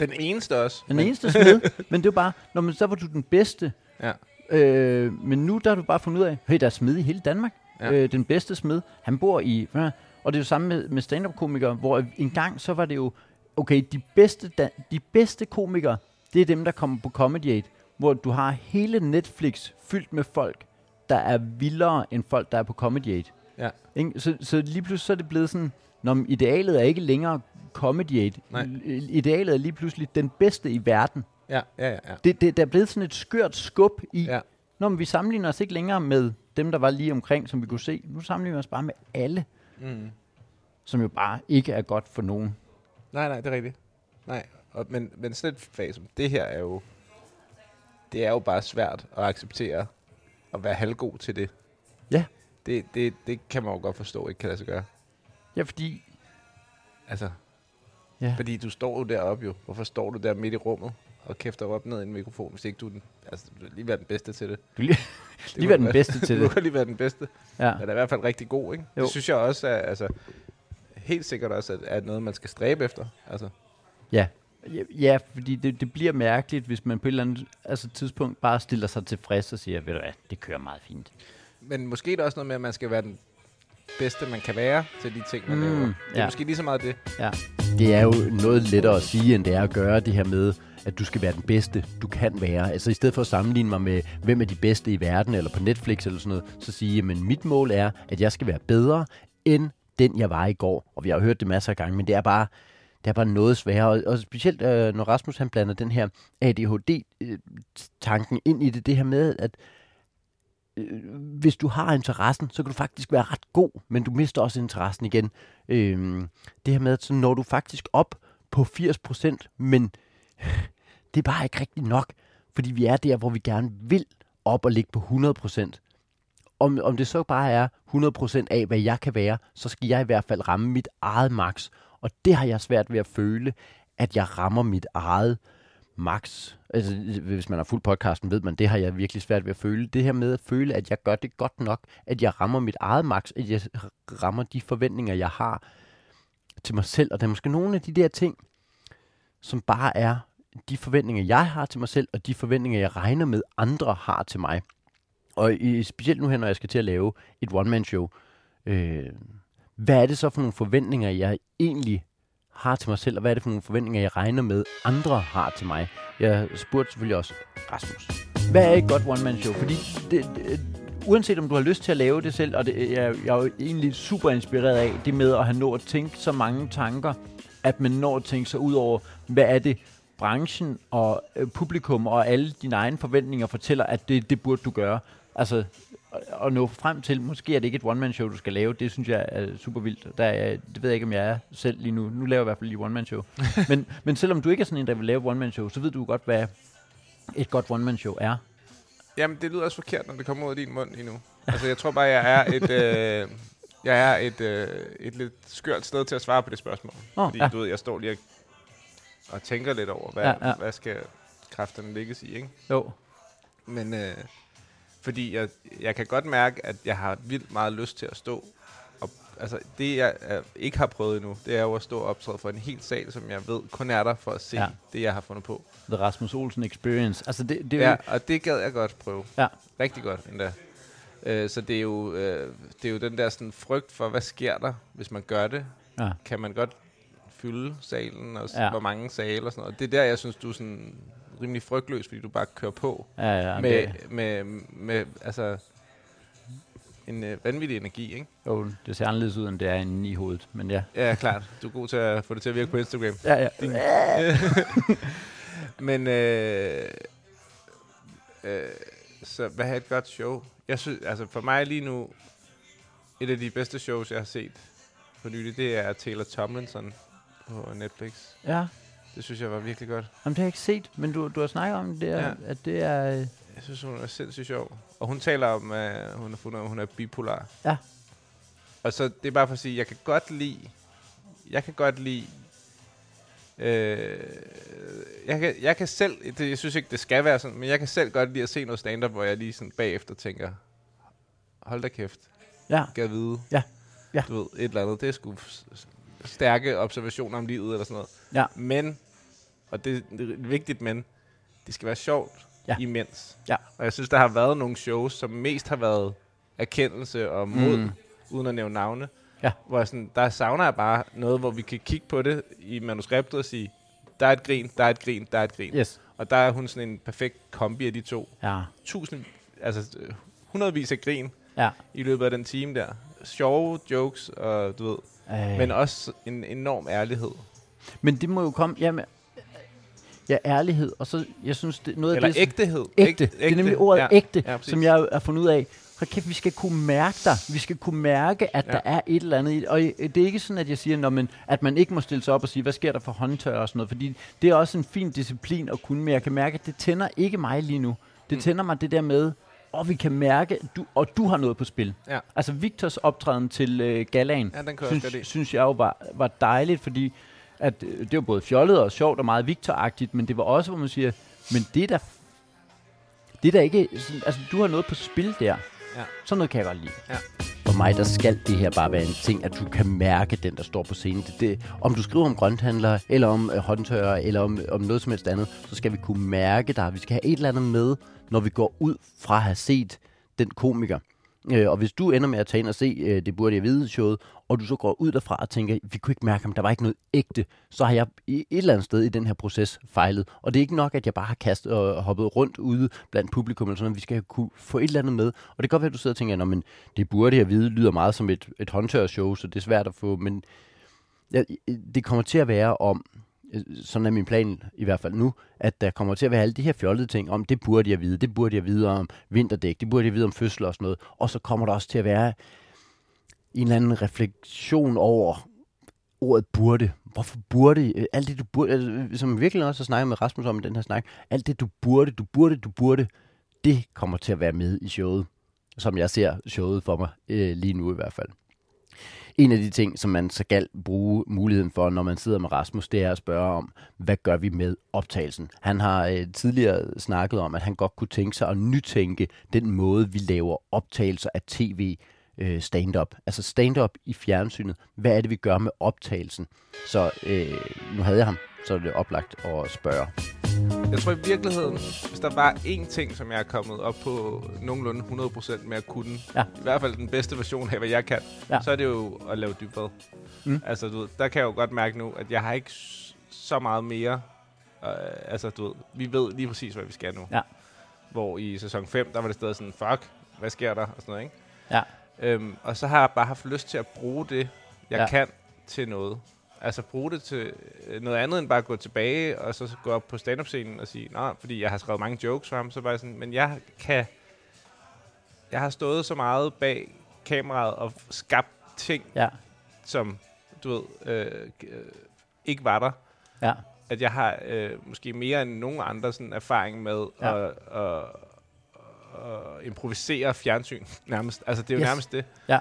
Den eneste også. Den eneste smed. *laughs* men det er jo bare, når man så var du den bedste. Ja. Øh, men nu der har du bare fundet ud af, hey, der er smed i hele Danmark. Ja. Øh, den bedste smed, han bor i... Og det er jo samme med, med stand-up-komikere, hvor en gang så var det jo, okay, de bedste, da, de bedste komikere, det er dem, der kommer på Comedy Aid, hvor du har hele Netflix fyldt med folk, der er vildere end folk, der er på Comedy Aid. Ja. Ikke? Så, så lige pludselig så er det blevet sådan, når idealet er ikke længere Comedy Aid. Nej. I- Idealet er lige pludselig den bedste i verden. Ja, ja, ja. ja. Det, det, der er blevet sådan et skørt skub i, ja. Nå, men vi sammenligner os ikke længere med dem, der var lige omkring, som vi kunne se. Nu sammenligner vi os bare med alle, Mm. som jo bare ikke er godt for nogen. Nej, nej, det er rigtigt. Nej, og, men, men sådan et fag som det her er jo, det er jo bare svært at acceptere at være halvgod til det. Ja. Det, det, det kan man jo godt forstå, ikke kan lade sig gøre. Ja, fordi... Altså, Ja. fordi du står jo deroppe jo. Hvorfor står du der midt i rummet og kæfter op ned i en mikrofon, hvis ikke du er den, altså, du lige være den bedste til det. Du lige, *laughs* det lige være du den bedste til *laughs* Du det. må lige være den bedste. Ja. Men er i hvert fald rigtig god, ikke? Jo. Det synes jeg også er, altså, helt sikkert også, at er noget, man skal stræbe efter. Altså, Ja, ja, fordi det, det bliver mærkeligt, hvis man på et eller andet altså, tidspunkt bare stiller sig tilfreds og siger, ved du hvad, det kører meget fint. Men måske er der også noget med, at man skal være den bedste, man kan være til de ting, man mm, laver. Det er ja. måske lige så meget det. Ja. Det er jo noget lettere at sige, end det er at gøre det her med, at du skal være den bedste, du kan være. Altså i stedet for at sammenligne mig med, hvem er de bedste i verden, eller på Netflix eller sådan noget, så sige, at mit mål er, at jeg skal være bedre, end den jeg var i går. Og vi har hørt det masser af gange, men det er bare, det er bare noget sværere. Og, og specielt øh, når Rasmus han blander den her ADHD-tanken øh, ind i det, det her med, at øh, hvis du har interessen, så kan du faktisk være ret god, men du mister også interessen igen. Øh, det her med, at så når du faktisk op på 80%, men det er bare ikke rigtigt nok, fordi vi er der, hvor vi gerne vil op og ligge på 100%. Om, om det så bare er 100% af, hvad jeg kan være, så skal jeg i hvert fald ramme mit eget max. Og det har jeg svært ved at føle, at jeg rammer mit eget max. Altså, hvis man har fuldt podcasten, ved man, det har jeg virkelig svært ved at føle. Det her med at føle, at jeg gør det godt nok, at jeg rammer mit eget max, at jeg rammer de forventninger, jeg har til mig selv. Og der er måske nogle af de der ting, som bare er de forventninger, jeg har til mig selv, og de forventninger, jeg regner med, andre har til mig. Og i, specielt nu her, når jeg skal til at lave et one-man-show, øh, hvad er det så for nogle forventninger, jeg egentlig har til mig selv, og hvad er det for nogle forventninger, jeg regner med, andre har til mig? Jeg spurgte selvfølgelig også Rasmus. Hvad er et godt one-man-show? Fordi det, det, uanset om du har lyst til at lave det selv, og det, jeg, jeg er jo egentlig super inspireret af det med at have nået at tænke så mange tanker, at man når at tænke sig ud over, hvad er det, branchen og øh, publikum og alle dine egne forventninger fortæller, at det, det burde du gøre. Altså, at- nå frem til, måske er det ikke et one-man-show, du skal lave, det synes jeg er super vildt. Der er, det ved jeg ikke, om jeg er selv lige nu. Nu laver jeg i hvert fald lige one-man-show. *laughs* men, men selvom du ikke er sådan en, der vil lave one-man-show, så ved du godt, hvad et godt one-man-show er. Jamen, det lyder også forkert, når det kommer ud af din mund lige nu. Altså, jeg tror bare, jeg er et... Øh, jeg er et, øh, et lidt skørt sted til at svare på det spørgsmål. Nå, Fordi, ja. du ved, jeg står lige og, og tænker lidt over, hvad, Ja, ja, hvad skal kræfterne lægges i, ikke? Jo. Men øh, fordi jeg, jeg kan godt mærke, at jeg har vildt meget lyst til at stå. Og, altså, det jeg øh, ikke har prøvet endnu, det er jo at stå og optræde for en hel sal, som jeg ved kun er der for at se Ja. det, jeg har fundet på. The Rasmus Olsen Experience. Altså, det, det er Ja, og det gad jeg godt prøve. Ja. Rigtig godt endda. Øh, så det er, jo, øh, det er jo den der sådan frygt for, hvad sker der, hvis man gør det? Ja. Kan man godt fylde salen, og Ja. hvor mange sale og sådan noget. Det er der, jeg synes, du er sådan rimelig frygtløs, fordi du bare kører på. Ja, ja, med, det, med, med, altså, en øh, vanvittig energi, ikke? jo, det ser anderledes ud, end det er inde i hovedet. Men ja. Ja, klart. Du er god til at få det til at virke på Instagram. Ja, ja. *laughs* Men, øh, øh, så hvad er et godt show? Jeg synes, altså for mig lige nu, et af de bedste shows, jeg har set for nylig, det er Taylor Tomlinson på Netflix. ja. Det synes jeg var virkelig godt. Jamen, det har jeg ikke set, men du, du har snakket om det, ja. At det er... øh, Jeg synes, hun er sindssygt sjov. Og hun taler om, at hun er, hun er, hun er bipolar. Ja. Og så det er bare for at sige, jeg kan godt lide, jeg kan godt lide, øh, jeg, kan, jeg kan selv, det, jeg synes ikke, det skal være sådan, men jeg kan selv godt lide at se noget stand-up, hvor jeg lige sådan bagefter tænker, hold da kæft, Ja, jeg vide. Ja. Ja. Du ved, et eller andet, det er sgu stærke observationer om livet eller sådan noget. Ja. Men, og det, er vigtigt, men det skal være sjovt Ja. imens. Ja. Og jeg synes, der har været nogle shows, som mest har været erkendelse og mod, Mm. uden at nævne navne. Ja. Hvor jeg sådan, der savner jeg bare noget, hvor vi kan kigge på det i manuskriptet og sige, der er et grin, der er et grin, der er et grin. yes. Og der er hun sådan en perfekt kombi af de to. Ja, Tusind, altså hundredvis af grin ja. i løbet af den time der. Sjove jokes, og du ved, Øh. men også en enorm ærlighed. Men det må jo komme... Jamen, ja, ærlighed, og så, jeg synes, det, noget Eller af det... ægtehed. ægte. Det er nemlig ordet ja. ægte, Ja, præcis. som jeg har fundet ud af. hold kæft, vi skal kunne mærke dig. Vi skal kunne mærke, at Ja. der er et eller andet. i- Og øh, det er ikke sådan, at jeg siger, når man, at man ikke må stille sig op og sige, hvad sker der for håndtør og sådan noget. Fordi det er også en fin disciplin at kunne, men jeg kan mærke, at det tænder ikke mig lige nu. Det Mm. tænder mig det der med, og vi kan mærke, du, og du har noget på spil. Ja. Altså Victors optræden til øh, galaen, Ja, den kan jeg synes, synes jeg jo var, var dejligt, fordi at, øh, det var både fjollet og sjovt og meget Victor-agtigt, men det var også, hvor man siger, men det er da, det er da ikke, sådan, altså du har noget på spil der. Ja. Sådan noget kan jeg godt lide. For mig, der skal det her bare være en ting, at du kan mærke den, der står på scenen. Det, det, om du skriver om grønthandlere, eller om øh, håndtørrer, eller om, om noget som helst andet, så skal vi kunne mærke dig. Vi skal have et eller andet med, når vi går ud fra at have set den komiker. Øh, og hvis du ender med at tage ind og se øh, Det burde jeg vide showet, og du så går ud derfra og tænker, vi kunne ikke mærke ham, der var ikke noget ægte, så har jeg et eller andet sted i den her proces fejlet. Og det er ikke nok, at jeg bare har kastet og hoppet rundt ude blandt publikum, eller sådan noget. vi skal kunne få et eller andet med. Og det kan godt være, at du sidder og tænker, "Nå, men det burde jeg vide, lyder meget som et, et håndtørshow, så det er svært at få, men ja, det kommer til at være om, Øh, sådan er min plan i hvert fald nu, at der kommer til at være alle de her fjollede ting om, det burde jeg vide, det burde jeg vide om vinterdæk, det burde jeg vide om fødsel og sådan noget. Og så kommer der også til at være en eller anden refleksion over ordet burde. Hvorfor burde? Øh, alt det du burde, altså, øh, som virkelig også har snakket med Rasmus om i den her snak, alt det du burde, du burde, du burde, det kommer til at være med i showet, som jeg ser showet for mig øh, lige nu i hvert fald. En af de ting, som man så skal bruge muligheden for, når man sidder med Rasmus, det er at spørge om, hvad gør vi med optagelsen? Han har øh, tidligere snakket om, at han godt kunne tænke sig at nytænke den måde, vi laver optagelser af tv øh, stand-up. Altså stand-up i fjernsynet. Hvad er det, vi gør med optagelsen? Så øh, nu havde jeg ham, så er det oplagt at spørge. Jeg tror i virkeligheden, hvis der var én ting, som jeg er kommet op på nogenlunde 100% med at kunne, Ja. i hvert fald den bedste version af, hvad jeg kan, Ja. så er det jo at lave dybvad. Mm. Altså, du ved, der kan jeg jo godt mærke nu, at jeg har ikke så meget mere. Øh, altså, du ved, vi ved lige præcis, hvad vi skal nu. Ja. Hvor i sæson 5, der var det stadig sådan, fuck, hvad sker der? Og sådan noget, ikke? Ja. Øhm, og så har jeg bare haft lyst til at bruge det, jeg ja. kan, til noget. Altså bruge det til øh, noget andet end bare at gå tilbage og så gå op på stand-up-scenen og sige, nej, fordi jeg har skrevet mange jokes for ham, så bare sådan, men jeg kan, jeg har stået så meget bag kameraet og skabt ting, Ja, som, du ved, øh, øh, ikke var der. ja, At jeg har øh, måske mere end nogen andre sådan erfaring med Ja. at, at, at improvisere fjernsyn, *laughs* nærmest. Altså, det er jo Yes. yes. nærmest det. Ja.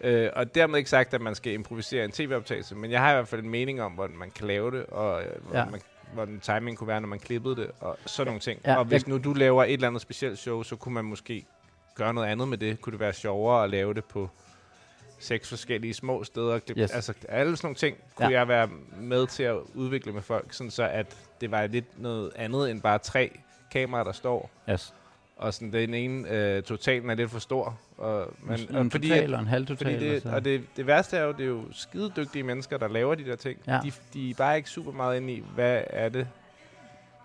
Øh, og dermed ikke sagt, at man skal improvisere en tv-optagelse, men jeg har i hvert fald en mening om, hvordan man kan lave det, og øh, hvordan, Ja. man, hvordan timing kunne være, når man klippede det, og sådan nogle ting. Ja, og hvis jeg- nu du laver et eller andet specielt show, så kunne man måske gøre noget andet med det. Kunne det være sjovere at lave det på seks forskellige små steder? Klippe, Yes. Altså alle sådan nogle ting kunne Ja. jeg være med til at udvikle med folk, sådan så at det var lidt noget andet end bare tre kameraer, der står. yes. Og sådan den ene øh, totalen er lidt for stor. Og, men, en, og en fordi, total og en halv total. fordi det, og det, det værste er jo, det er jo skide dygtige mennesker, der laver de der ting. Ja. De, de er bare ikke super meget inde i, hvad er det,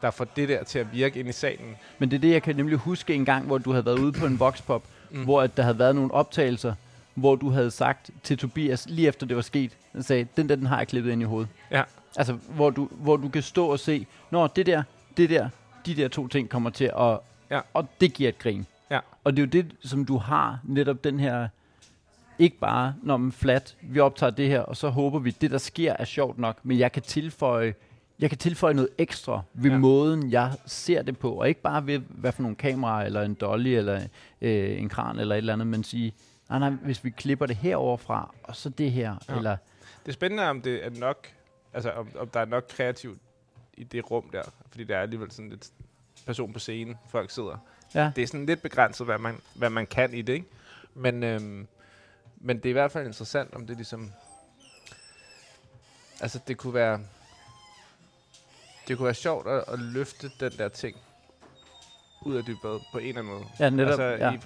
der får det der til at virke ind i salen. Men det er det, jeg kan nemlig huske en gang, hvor du havde været ude på en voxpop. Mm. hvor at der havde været nogle optagelser, hvor du havde sagt til Tobias, lige efter det var sket, han sagde, den der, den har jeg klippet ind i hovedet. Ja. Altså, hvor du, hvor du kan stå og se, når det der, det der, de der to ting kommer til at, Ja. og det giver et grin. Ja. Og det er jo det, som du har, netop den her, ikke bare, når man flat, vi optager det her, og så håber vi, det der sker er sjovt nok, men jeg kan tilføje, jeg kan tilføje noget ekstra ved ja. Måden, jeg ser det på, og ikke bare ved, hvad for nogle kameraer, eller en dolly, eller øh, en kran, eller et eller andet, men sige, nej, nej, hvis vi klipper det herover fra, og så det her, ja. Eller, Det er spændende, om det er nok, altså om, om der er nok kreativt i det rum der. Fordi det er alligevel sådan lidt person på scenen, folk sidder. ja, Det er sådan lidt begrænset, hvad man, hvad man kan i det, ikke? Men, øhm, men det er i hvert fald interessant, om det ligesom... Altså, det kunne være... Det kunne være sjovt at, at løfte den der ting ud af dybet på en eller anden måde. ja, netop, altså, ja. i,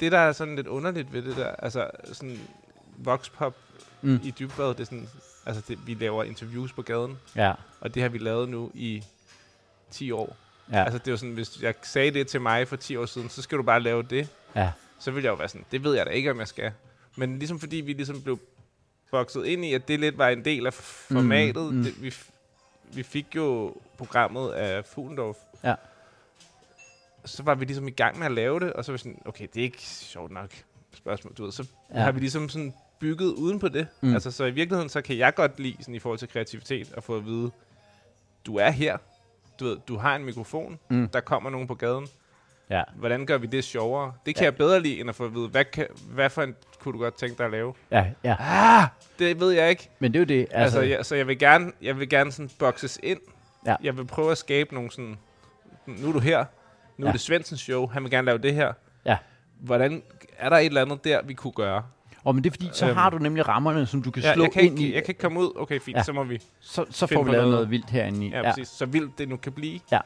det, der er sådan lidt underligt ved det der, altså sådan voxpop Mm. i dybvad, det er sådan, altså det, vi laver interviews på gaden, ja, og det har vi lavet nu i 10 år. ja. Altså det er jo sådan, hvis jeg sagde det til mig for 10 år siden, så skal du bare lave det. ja, Så vil jeg jo være sådan, det ved jeg da ikke, om jeg skal. Men ligesom fordi vi ligesom blev vokset ind i, at det lidt var en del af formatet. Mm, Mm, mm. Det, vi, vi fik jo programmet af Fuglendorf. Ja. så var vi ligesom i gang med at lave det, og så var vi sådan, okay, det er ikke sjovt nok spørgsmål, du ved. Så Ja. har vi ligesom sådan bygget uden på det. Mm. Mm. Altså, så i virkeligheden, så kan jeg godt lide sådan i forhold til kreativitet, at få at vide, du er her, du ved, du har en mikrofon, Mm. der kommer nogen på gaden. Ja. Hvordan gør vi det sjovere? Det kan ja. jeg bedre lide, end at få at vide, hvad, kan, hvad for en kunne du godt tænke dig at lave? Ja, ja. Ah, det ved jeg ikke. Men det er jo det. Altså, altså jeg, så jeg vil gerne, jeg vil gerne sådan boxes ind. Ja. Jeg vil prøve at skabe nogle sådan, nu er du her, nu Ja. er det Svendsens show, han vil gerne lave det her. Ja. Hvordan, er der et eller andet der, vi kunne gøre? Og men det er fordi, så Øhm. har du nemlig rammerne, som du kan Ja, slå jeg, kan ind ikke, i. jeg kan ikke komme ud, okay fint, Ja. så må vi, så, så får vi lavet noget, noget. vildt herinde i. ja, ja. præcis, så vildt det nu kan blive. Ja.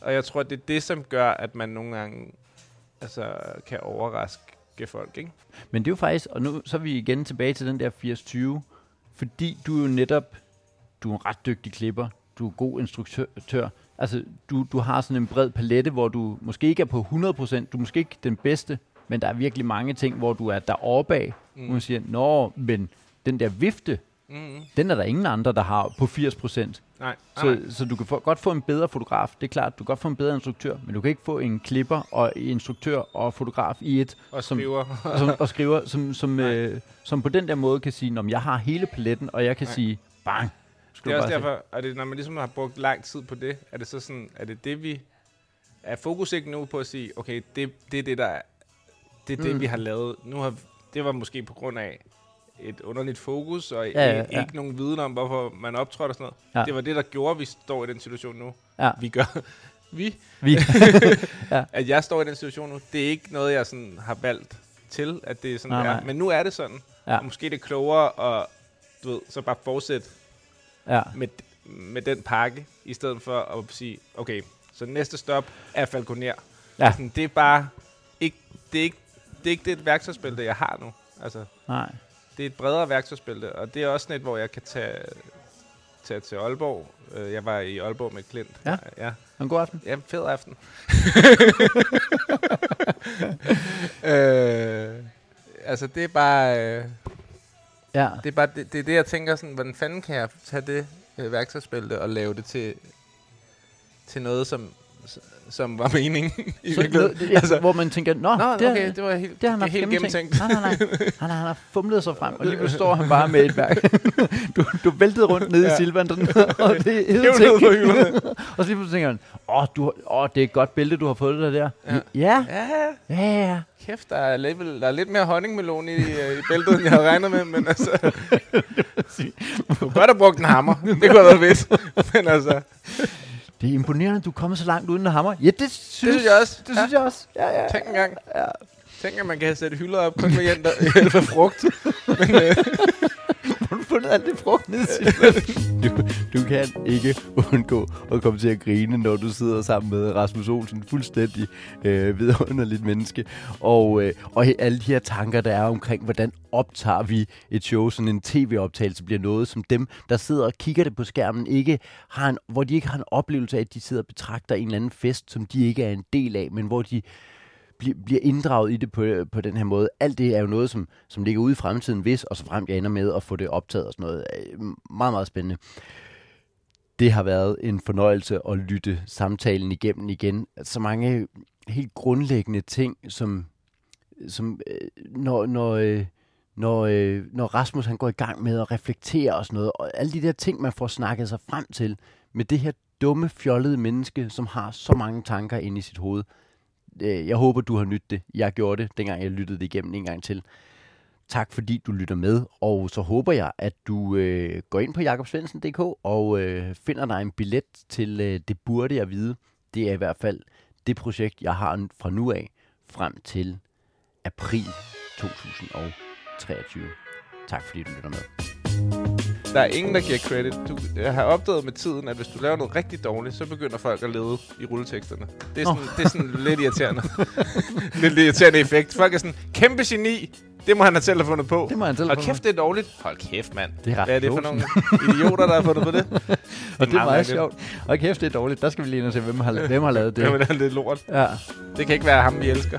Og jeg tror, det er det, som gør, at man nogle gange altså, kan overraske folk, ikke? Men det er jo faktisk, og nu så er vi igen tilbage til den der 80-20, fordi du er jo netop, du er en ret dygtig klipper, du er god instruktør, altså du, du har sådan en bred palette, hvor du måske ikke er på 100%, du er måske ikke den bedste, men der er virkelig mange ting, hvor du er deroppe af, mm. hvor man siger, nå, men den der vifte, Mm-hmm. den er der ingen andre, der har på 80%. Nej, nej. Så, så du kan få, godt få en bedre fotograf, det er klart, du kan godt få en bedre instruktør, men du kan ikke få en klipper og instruktør og fotograf i et, og som- skriver. *laughs* som, og skriver, som, som, *laughs* Nej. øh, som på den der måde kan sige, om jeg har hele paletten, og jeg kan Nej. sige, bang. Skal Det er også derfor, og det, når man ligesom har brugt lang tid på det, er det så sådan, er det det, vi... Er fokus ikke nu på at sige, okay, det, det er det, der er, det, er det Mm. vi har lavet. Nu har, det var måske på grund af et underligt fokus, og Ja, ja, ja, ja. ikke nogen viden om, hvorfor man optrådte og sådan noget. Ja. Ja. Det var det, der gjorde, at vi står i den situation nu. Ja. Vi gør... *laughs* Vi? Vi. *laughs* At jeg står i den situation nu, det er ikke noget, jeg sådan har valgt til, at det er sådan, Nej, er. nej. Men nu er det sådan. Ja. Og måske er det klogere at, du ved, så bare fortsætte ja. med, med den pakke, i stedet for at sige, okay, så næste stop er Falconer. Ja. Sådan, det er bare ikke, det er ikke, det er ikke det værktøjsbælte, jeg har nu. Altså, Nej. det er et bredere værktøjsbælte, og det er også sådan et, hvor jeg kan tage, tage til Aalborg. Øh, Jeg var i Aalborg med Klint. Ja. ja. En god aften. Ja, fed aften. *laughs* øh, altså, det er bare... Øh, Ja. det er bare det, det, er det jeg tænker sådan, hvordan fanden kan jeg tage det øh, værktøjsbælte og lave det til, til noget, som, som var meningen i Så, noget, ja, *laughs* altså, hvor man tænker, nå, Nå, det, okay, det var helt, det har han det helt gennemtænkt. Nej, nej, nej. *laughs* Han, har- han har fumlet sig frem, og lige pludselig står han bare med et værk. *laughs* du, du væltede rundt nede ja. I Silvandren, og det er hylderne. Og så lige pludselig tænker han, åh, du, åh, det er et godt bælte, du har fået dig der. Ja. Ja. Ja, Ja, ja, ja. kæft, der er, lidt, der er lidt mere honningmelon i, øh, i bæltet, end jeg havde regnet med, men altså... du kunne godt have brugt en hammer. Det kunne have været fedt. Men altså, Det er imponerende, at du er kommet så langt uden at hammer. Ja, det synes, synes jeg også. Det synes jeg også. Ja, ja. tænk engang. Ja. Tænk, at man kan sætte hylder op kun med hjælp af- hjælp af frugt. Men, øh, *laughs* Har du fundet alt det frugt ned du, du kan ikke undgå at komme til at grine, når du sidder sammen med Rasmus Olsen, fuldstændig øh, vidunderligt menneske. Og, øh, og alle de her tanker, der er omkring, hvordan optager vi et show, sådan en tv-optagelse bliver noget, som dem, der sidder og kigger det på skærmen, ikke har en, hvor de ikke har en oplevelse af, at de sidder og betragter en eller anden fest, som de ikke er en del af, men hvor de bliver, bliver inddraget i det på, på den her måde. Alt det er jo noget, som, som ligger ude i fremtiden, hvis og så frem jeg ender med at få det optaget og sådan noget. Øh, meget, meget spændende. Det har været en fornøjelse at lytte samtalen igennem igen. Så mange helt grundlæggende ting, som, som øh, når, når, øh, når, når Rasmus han går i gang med at reflektere og sådan noget, og alle de der ting, man får snakket sig frem til med det her dumme, fjollede menneske, som har så mange tanker inde i sit hoved. Øh, Jeg håber, du har nydt det. Jeg gjorde det, dengang jeg lyttede det igennem en gang til. Tak fordi du lytter med, og så håber jeg, at du øh, går ind på jakobsvensen.dk og øh, finder dig en billet til øh, Det Burde Jeg Vide. Det er i hvert fald det projekt, jeg har fra nu af frem til april 2023. Tak fordi du lytter med der er ingen, der giver credit. Du, jeg har opdaget med tiden, at hvis du laver noget rigtig dårligt, så begynder folk at lede i rulleteksterne. Det er sådan, det er sådan lidt irriterende. *laughs* lidt irriterende effekt. Folk er sådan, kæmpe geni. Det må han have selv have fundet på. Det må han selv Og kæft, det er dårligt. Hold kæft, mand. Det er Hvad er det for nogle idioter, der har fundet på det? *laughs* Og det er meget sjovt. Og kæft, det er dårligt. Der skal vi lige ind og se, hvem har, *laughs* hvem har lavet det. Jamen, det er lidt lort. Ja. Det kan ikke være ham, vi elsker.